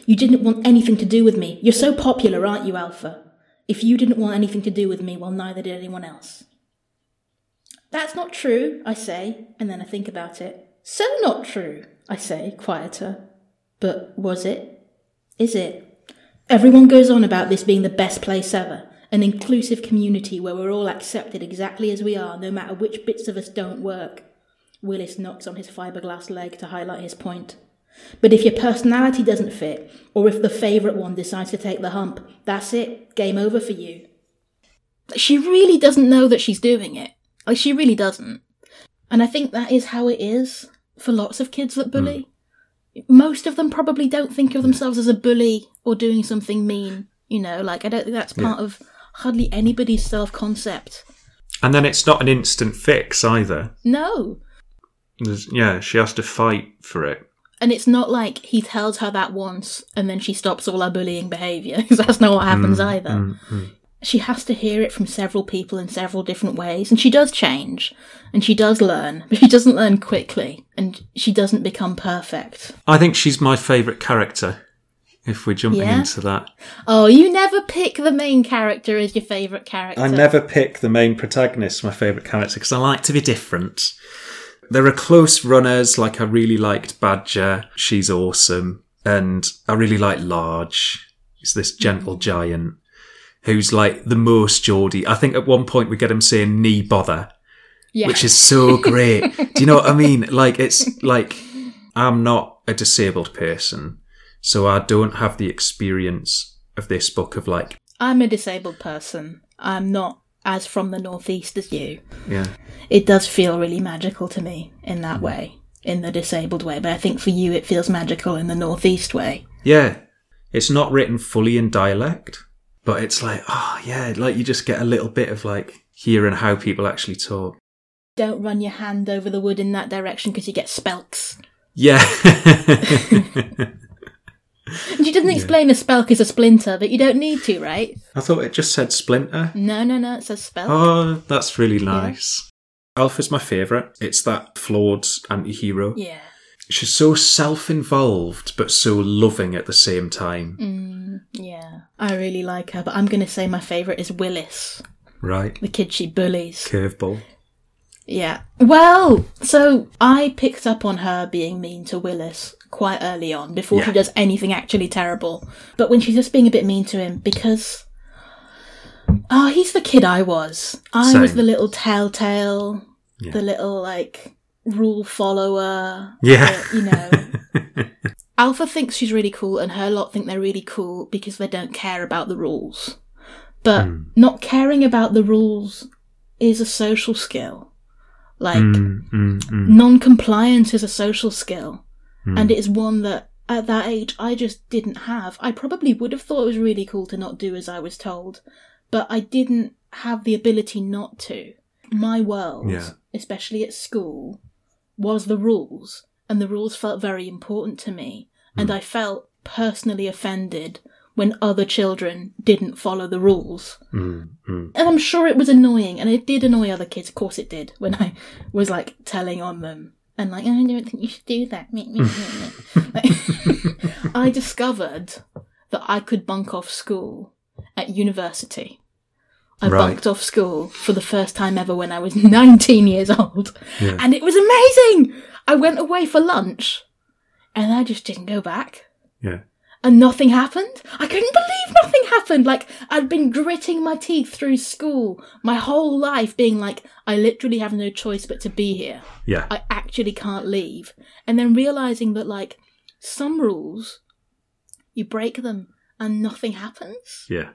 You didn't want anything to do with me. You're so popular, aren't you, Alpha? If you didn't want anything to do with me, well, neither did anyone else. That's not true, I say, and then I think about it. So not true, I say, quieter. But was it? Is it? Everyone goes on about this being the best place ever, an inclusive community where we're all accepted exactly as we are, no matter which bits of us don't work. Willis knocks on his fiberglass leg to highlight his point. But if your personality doesn't fit, or if the favourite one decides to take the hump, that's it. Game over for you. She really doesn't know that she's doing it. Like, she really doesn't. And I think that is how it is for lots of kids that hmm. bully. Most of them probably don't think of themselves as a bully or doing something mean. You know, like, I don't think that's part of hardly anybody's self concept. And then it's not an instant fix either. No. There's, yeah, she has to fight for it. And it's not like he tells her that once and then she stops all her bullying behaviour, because that's not what happens mm, either. Mm, mm. She has to hear it from several people in several different ways, and she does change, and she does learn, but she doesn't learn quickly, and she doesn't become perfect. I think she's my favourite character, if we're jumping Yeah? into that. Oh, you never pick the main character as your favourite character. I never pick the main protagonist, my favourite character, because I like to be different. There are close runners, like I really liked Badger. She's awesome. And I really like Large. He's this gentle mm. giant who's like the most Geordie. I think at one point we get him saying knee bother, yeah. which is so great. Do you know what I mean? Like, it's like I'm not a disabled person, so I don't have the experience of this book of like, I'm a disabled person. I'm not as from the northeast as you. yeah. it does feel really magical to me in that mm. way, in the disabled way. But I think for you, it feels magical in the northeast way. Yeah. It's not written fully in dialect, but it's like, oh, yeah, like you just get a little bit of like hearing how people actually talk. Don't run your hand over the wood in that direction because you get spelks. Yeah. And she doesn't explain a spelk is a splinter, but you don't need to, right? I thought it just said Splinter. No, no, no, it says spelk. Oh, that's really nice. Alpha's my favourite. It's that flawed anti hero Yeah. She's so self-involved but so loving at the same time. Mm, yeah. I really like her, but I'm going to say my favourite is Willis, Right. the kid she bullies. Curveball. Yeah. Well, so I picked up on her being mean to Willis quite early on before she does anything actually terrible. But when she's just being a bit mean to him because. Oh, he's the kid I was. I was the little telltale, Yeah. the little, like, rule follower. Yeah. the- you know. Alpha thinks she's really cool, and her lot think they're really cool because they don't care about the rules. But Hmm. not caring about the rules is a social skill. Like, Mm, mm, mm. non compliance is a social skill. Hmm. And it is one that at that age I just didn't have. I probably would have thought it was really cool to not do as I was told, but I didn't have the ability not to. My world, Yeah. especially at school, was the rules, and the rules felt very important to me, and Hmm. I felt personally offended when other children didn't follow the rules. Mm, mm. And I'm sure it was annoying, and it did annoy other kids. Of course, it did when I was like telling on them and like, "Oh, I don't think you should do that. Like, I discovered that I could bunk off school at university. I Right. bunked off school for the first time ever when I was 19 years old, Yeah. and it was amazing. I went away for lunch, and I just didn't go back Yeah. and nothing happened. I couldn't believe nothing happened. Like, I'd been gritting my teeth through school my whole life, being like, I literally have no choice but to be here. Yeah. I actually can't leave. And then realizing that, like, some rules, you break them and nothing happens. Yeah.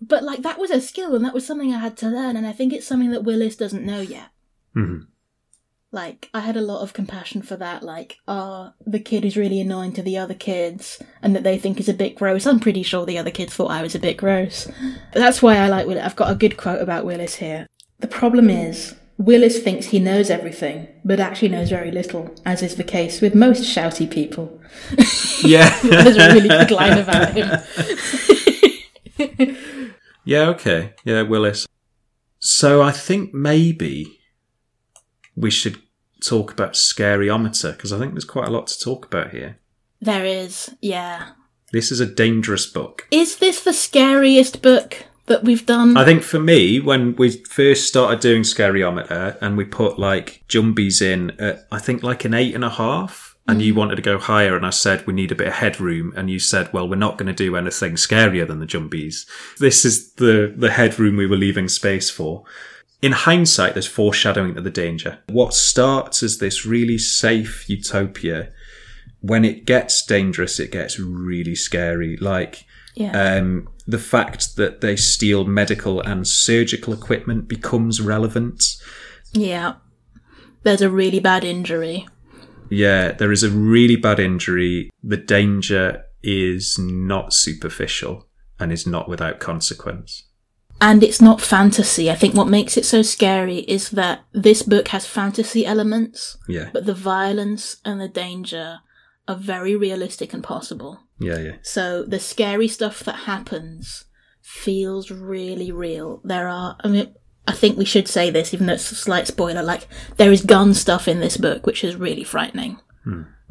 But, like, that was a skill and that was something I had to learn. And I think it's something that Willis doesn't know yet. Mhm. Like, I had a lot of compassion for that. Like, ah, the kid is really annoying to the other kids and that they think is a bit gross. I'm pretty sure the other kids thought I was a bit gross. But that's why I like Willis. I've got a good quote about Willis here. The problem is, Willis thinks he knows everything, but actually knows very little, as is the case with most shouty people. Yeah. There's a really good line about him. Yeah, okay. Yeah, Willis. So I think maybe we should talk about Scaryometer because I think there's quite a lot to talk about here. There is, yeah. This is a dangerous book. Is this the scariest book that we've done? I think for me, when we first started doing Scaryometer and we put like Jumbies in at, I think like an eight and a half, and you wanted to go higher, and I said we need a bit of headroom, and you said, well, we're not going to do anything scarier than the Jumbies. This is the, the headroom we were leaving space for. In hindsight, there's foreshadowing to the danger. What starts as this really safe utopia, when it gets dangerous, it gets really scary. Like, yeah. um, the fact that they steal medical and surgical equipment becomes relevant. yeah. There's a really bad injury. Yeah, there is a really bad injury. The danger is not superficial and is not without consequence. And it's not fantasy. I think what makes it so scary is that this book has fantasy elements, Yeah, but the violence and the danger are very realistic and possible. yeah, yeah. So the scary stuff that happens feels really real. There are, I mean, I think we should say this, even though it's a slight spoiler. Like there is gun stuff in this book, which is really frightening.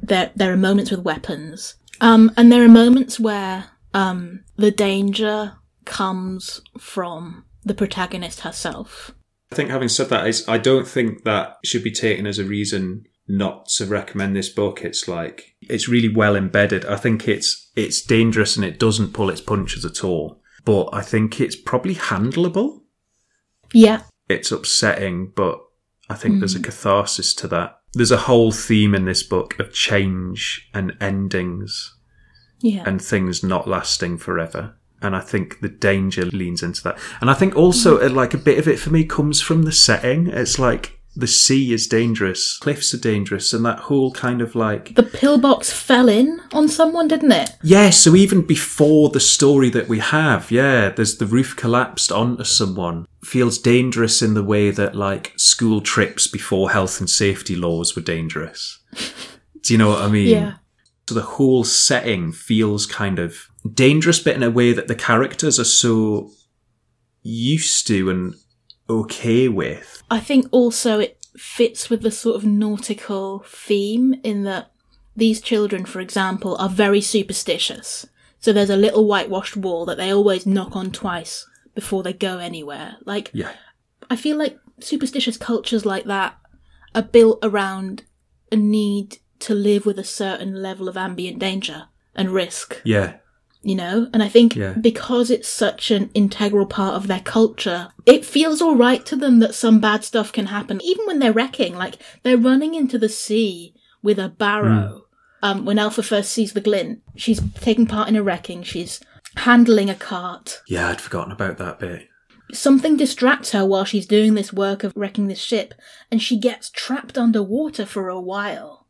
There, there are moments with weapons, um, and there are moments where um, the danger comes from the protagonist herself. I think having said that is I don't think that should be taken as a reason not to recommend this book. It's like it's really well embedded. I think it's it's dangerous and it doesn't pull its punches at all. But I think it's probably handleable. Yeah, it's upsetting, but I think there's a catharsis to that. There's a whole theme in this book of change and endings yeah, and things not lasting forever. And I think the danger leans into that. And I think also, uh, like, a bit of it for me comes from the setting. It's like the sea is dangerous, cliffs are dangerous, and that whole kind of like. the pillbox fell in on someone, didn't it? Yeah, so even before the story that we have, yeah, there's the roof collapsed onto someone. Feels dangerous in the way that like school trips before health and safety laws were dangerous. Do you know what I mean? Yeah. So the whole setting feels kind of dangerous, but in a way that the characters are so used to and okay with. I think also it fits with the sort of nautical theme in that these children, for example, are very superstitious. So there's a little whitewashed wall that they always knock on twice before they go anywhere. Like, Yeah. I feel like superstitious cultures like that are built around a need to live with a certain level of ambient danger and risk, Yeah. You know? And I think Yeah. because it's such an integral part of their culture, it feels alright to them that some bad stuff can happen. Even when they're wrecking, like they're running into the sea with a barrow. Um, when Alpha first sees the glint, she's taking part in a wrecking, she's handling a cart, Yeah, I'd forgotten about that bit. something distracts her while she's doing this work of wrecking this ship, and she gets trapped underwater for a while.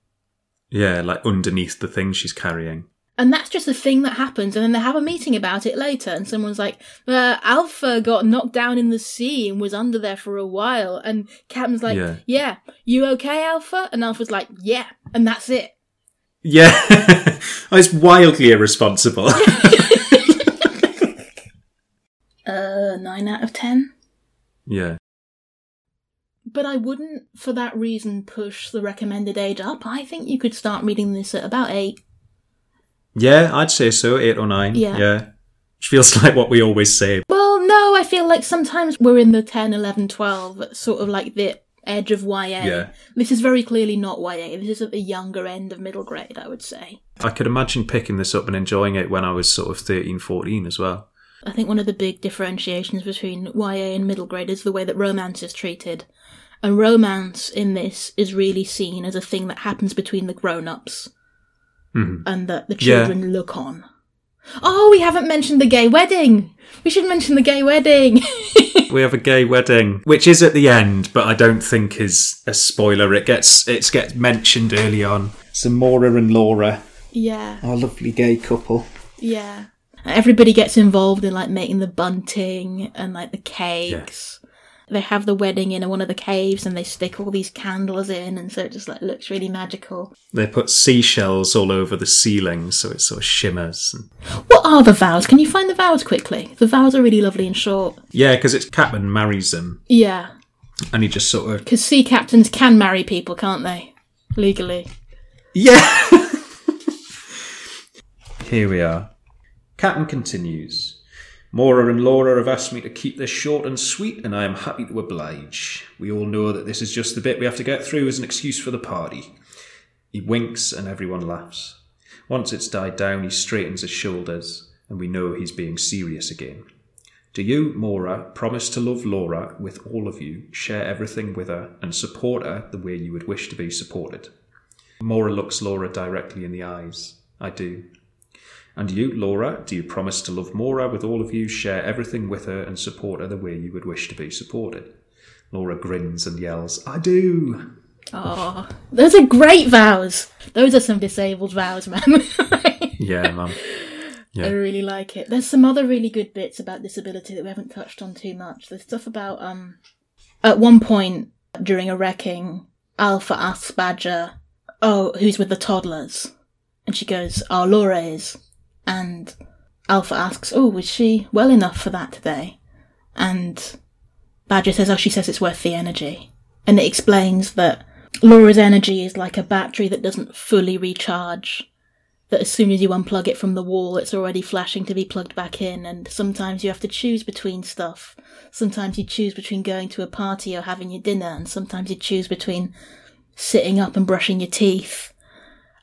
Yeah, like underneath the thing she's carrying. And that's just a thing that happens, and then they have a meeting about it later, and someone's like, uh, Alpha got knocked down in the sea and was under there for a while, and Captain's like, Yeah. yeah, you okay, Alpha? And Alpha's like, yeah, and that's it. Yeah. it's wildly irresponsible. Uh, 9 out of 10. yeah. But I wouldn't, for that reason, push the recommended age up. I think you could start reading this at about 8. Yeah, I'd say so. Eight or nine. Yeah. Yeah. Which feels like what we always say. Well, no, I feel like sometimes we're in the 10, 11, 12, sort of like the edge of YA. Yeah. This is very clearly not YA. This is at the younger end of middle grade, I would say. I could imagine picking this up and enjoying it when I was sort of 13, 14 as well. I think one of the big differentiations between YA and middle grade is the way that romance is treated. And romance in this is really seen as a thing that happens between the grown ups Mhm. and that the Yeah. children look on. Oh, we haven't mentioned the gay wedding! We should mention the gay wedding! We have a gay wedding, which is at the end, but I don't think is a spoiler. It gets it gets mentioned early on. So Maura and Laura, yeah, our lovely gay couple. yeah. Everybody gets involved in like making the bunting and like the cakes. They have the wedding in one of the caves and they stick all these candles in and so it just like looks really magical. They put seashells all over the ceiling, so it sort of shimmers. And... What are the vows? Can you find the vows quickly? The vows are really lovely and short. Yeah, because it's Captain marries them, Yeah, and he just sort of because sea captains can marry people, can't they? Legally. Yeah. Here we are. Captain continues. Mora and Laura have asked me to keep this short and sweet, and I am happy to oblige. We all know that this is just the bit we have to get through as an excuse for the party. He winks, and everyone laughs. Once it's died down, he straightens his shoulders, and we know he's being serious again. Do you, Mora, promise to love Laura with all of you, share everything with her, and support her the way you would wish to be supported? Mora looks Laura directly in the eyes. I do. And you, Laura, do you promise to love Mora with all of you, share everything with her, and support her the way you would wish to be supported? Laura grins and yells, I do. Oh, those are great vows. Those are some disabled vows, man. Yeah, mum. I really like it. There's some other really good bits about disability that we haven't touched on too much. There's stuff about um at one point during a wrecking, Alpha asks Badger, Oh, who's with the toddlers? And she goes, Oh, Laura is. And Alpha asks, Oh, was she well enough for that today? And Badger says, Oh, she says it's worth the energy. And it explains that Laura's energy is like a battery that doesn't fully recharge that as soon as you unplug it from the wall, it's already flashing to be plugged back in, and sometimes you have to choose between stuff. Sometimes you choose between going to a party or having your dinner, and sometimes you choose between sitting up and brushing your teeth.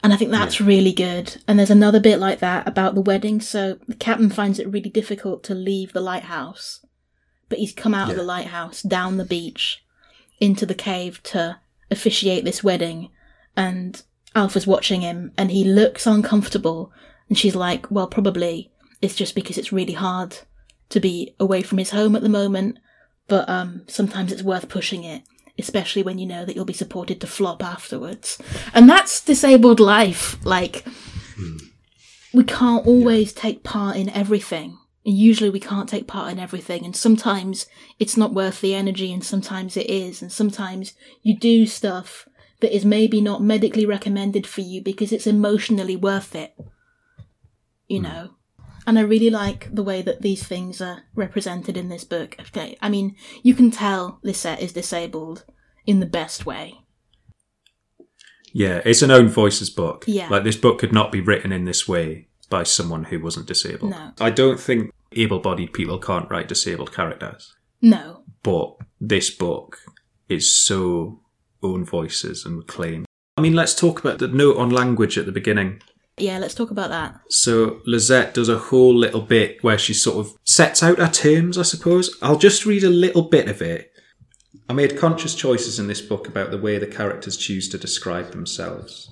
And I think that's really good. And there's another bit like that about the wedding. So the captain finds it really difficult to leave the lighthouse, but he's come out of the lighthouse, down the beach, into the cave to officiate this wedding. And Alpha's watching him and he looks uncomfortable. And she's like, well, probably it's just because it's really hard to be away from his home at the moment. But um, sometimes it's worth pushing it, especially when you know that you'll be supported to flop afterwards. And that's disabled life. Like, we can't always take part in everything. And usually we can't take part in everything. And sometimes it's not worth the energy, and sometimes it is. And sometimes you do stuff that is maybe not medically recommended for you because it's emotionally worth it. You hmm. know? And I really like the way that these things are represented in this book. Okay, I mean, you can tell Lisette is disabled in the best way. Yeah, it's an own voices book. Yeah. Like this book could not be written in this way by someone who wasn't disabled. No. I don't think able bodied people can't write disabled characters. No. But this book is so own voices and claim. I mean, let's talk about the note on language at the beginning. Yeah, let's talk about that. So Lisette does a whole little bit where she sort of sets out her terms, I suppose. I'll just read a little bit of it. I made conscious choices in this book about the way the characters choose to describe themselves.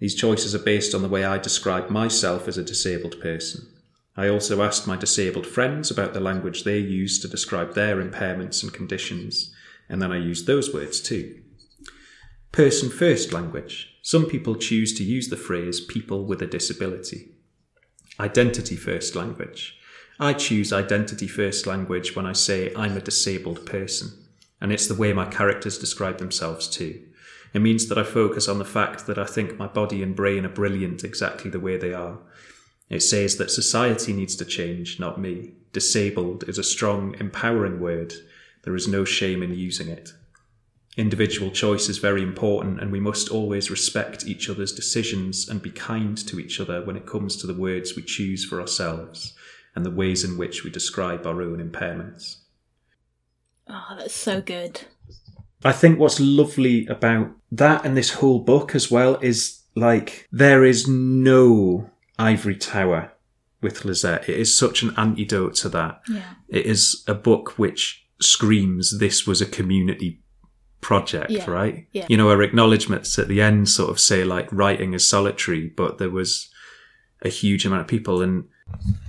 These choices are based on the way I describe myself as a disabled person. I also asked my disabled friends about the language they use to describe their impairments and conditions, and then I used those words too. Person first language. Some people choose to use the phrase people with a disability. Identity first language. I choose identity first language when I say I'm a disabled person, and it's the way my characters describe themselves too. It means that I focus on the fact that I think my body and brain are brilliant exactly the way they are. It says that society needs to change, not me. Disabled is a strong, empowering word. There is no shame in using it. Individual choice is very important, and we must always respect each other's decisions and be kind to each other when it comes to the words we choose for ourselves and the ways in which we describe our own impairments. Oh, that's so good. I think what's lovely about that and this whole book as well is like there is no ivory tower with Lisette. It is such an antidote to that. Yeah. It is a book which screams this was a community project, Yeah, right? yeah. You know, her acknowledgements at the end sort of say like writing is solitary, but there was a huge amount of people and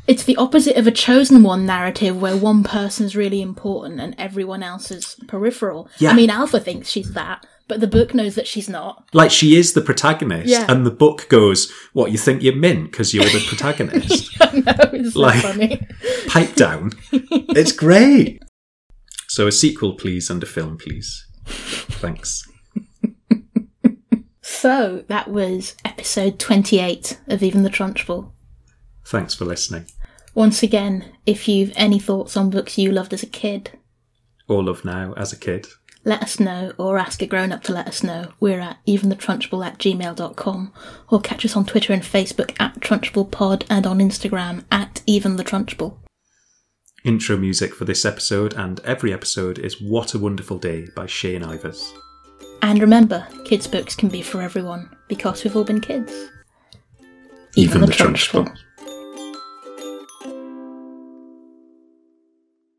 It's the opposite of a chosen one narrative where one person's really important and everyone else is peripheral. Yeah. I mean, Alpha thinks she's that, but the book knows that she's not. like she is the protagonist Yeah. and the book goes, what, you think you're mint because you're the protagonist? I know, it's so funny. pipe down. it's great. So a sequel, please, and a film, please. Thanks. So, that was episode 28 of Even the Trunchbull. Thanks for listening. Once again, if you've any thoughts on books you loved as a kid, or love now as a kid. let us know or ask a grown up to let us know. We're at eventhetrunchbull at gmail.com or catch us on Twitter and Facebook at TrunchbullPod and on Instagram at eventhetrunchbull. Intro music for this episode and every episode is What a Wonderful Day by Shane Ivers. And remember, kids' books can be for everyone because we've all been kids. Even the Trunchbull.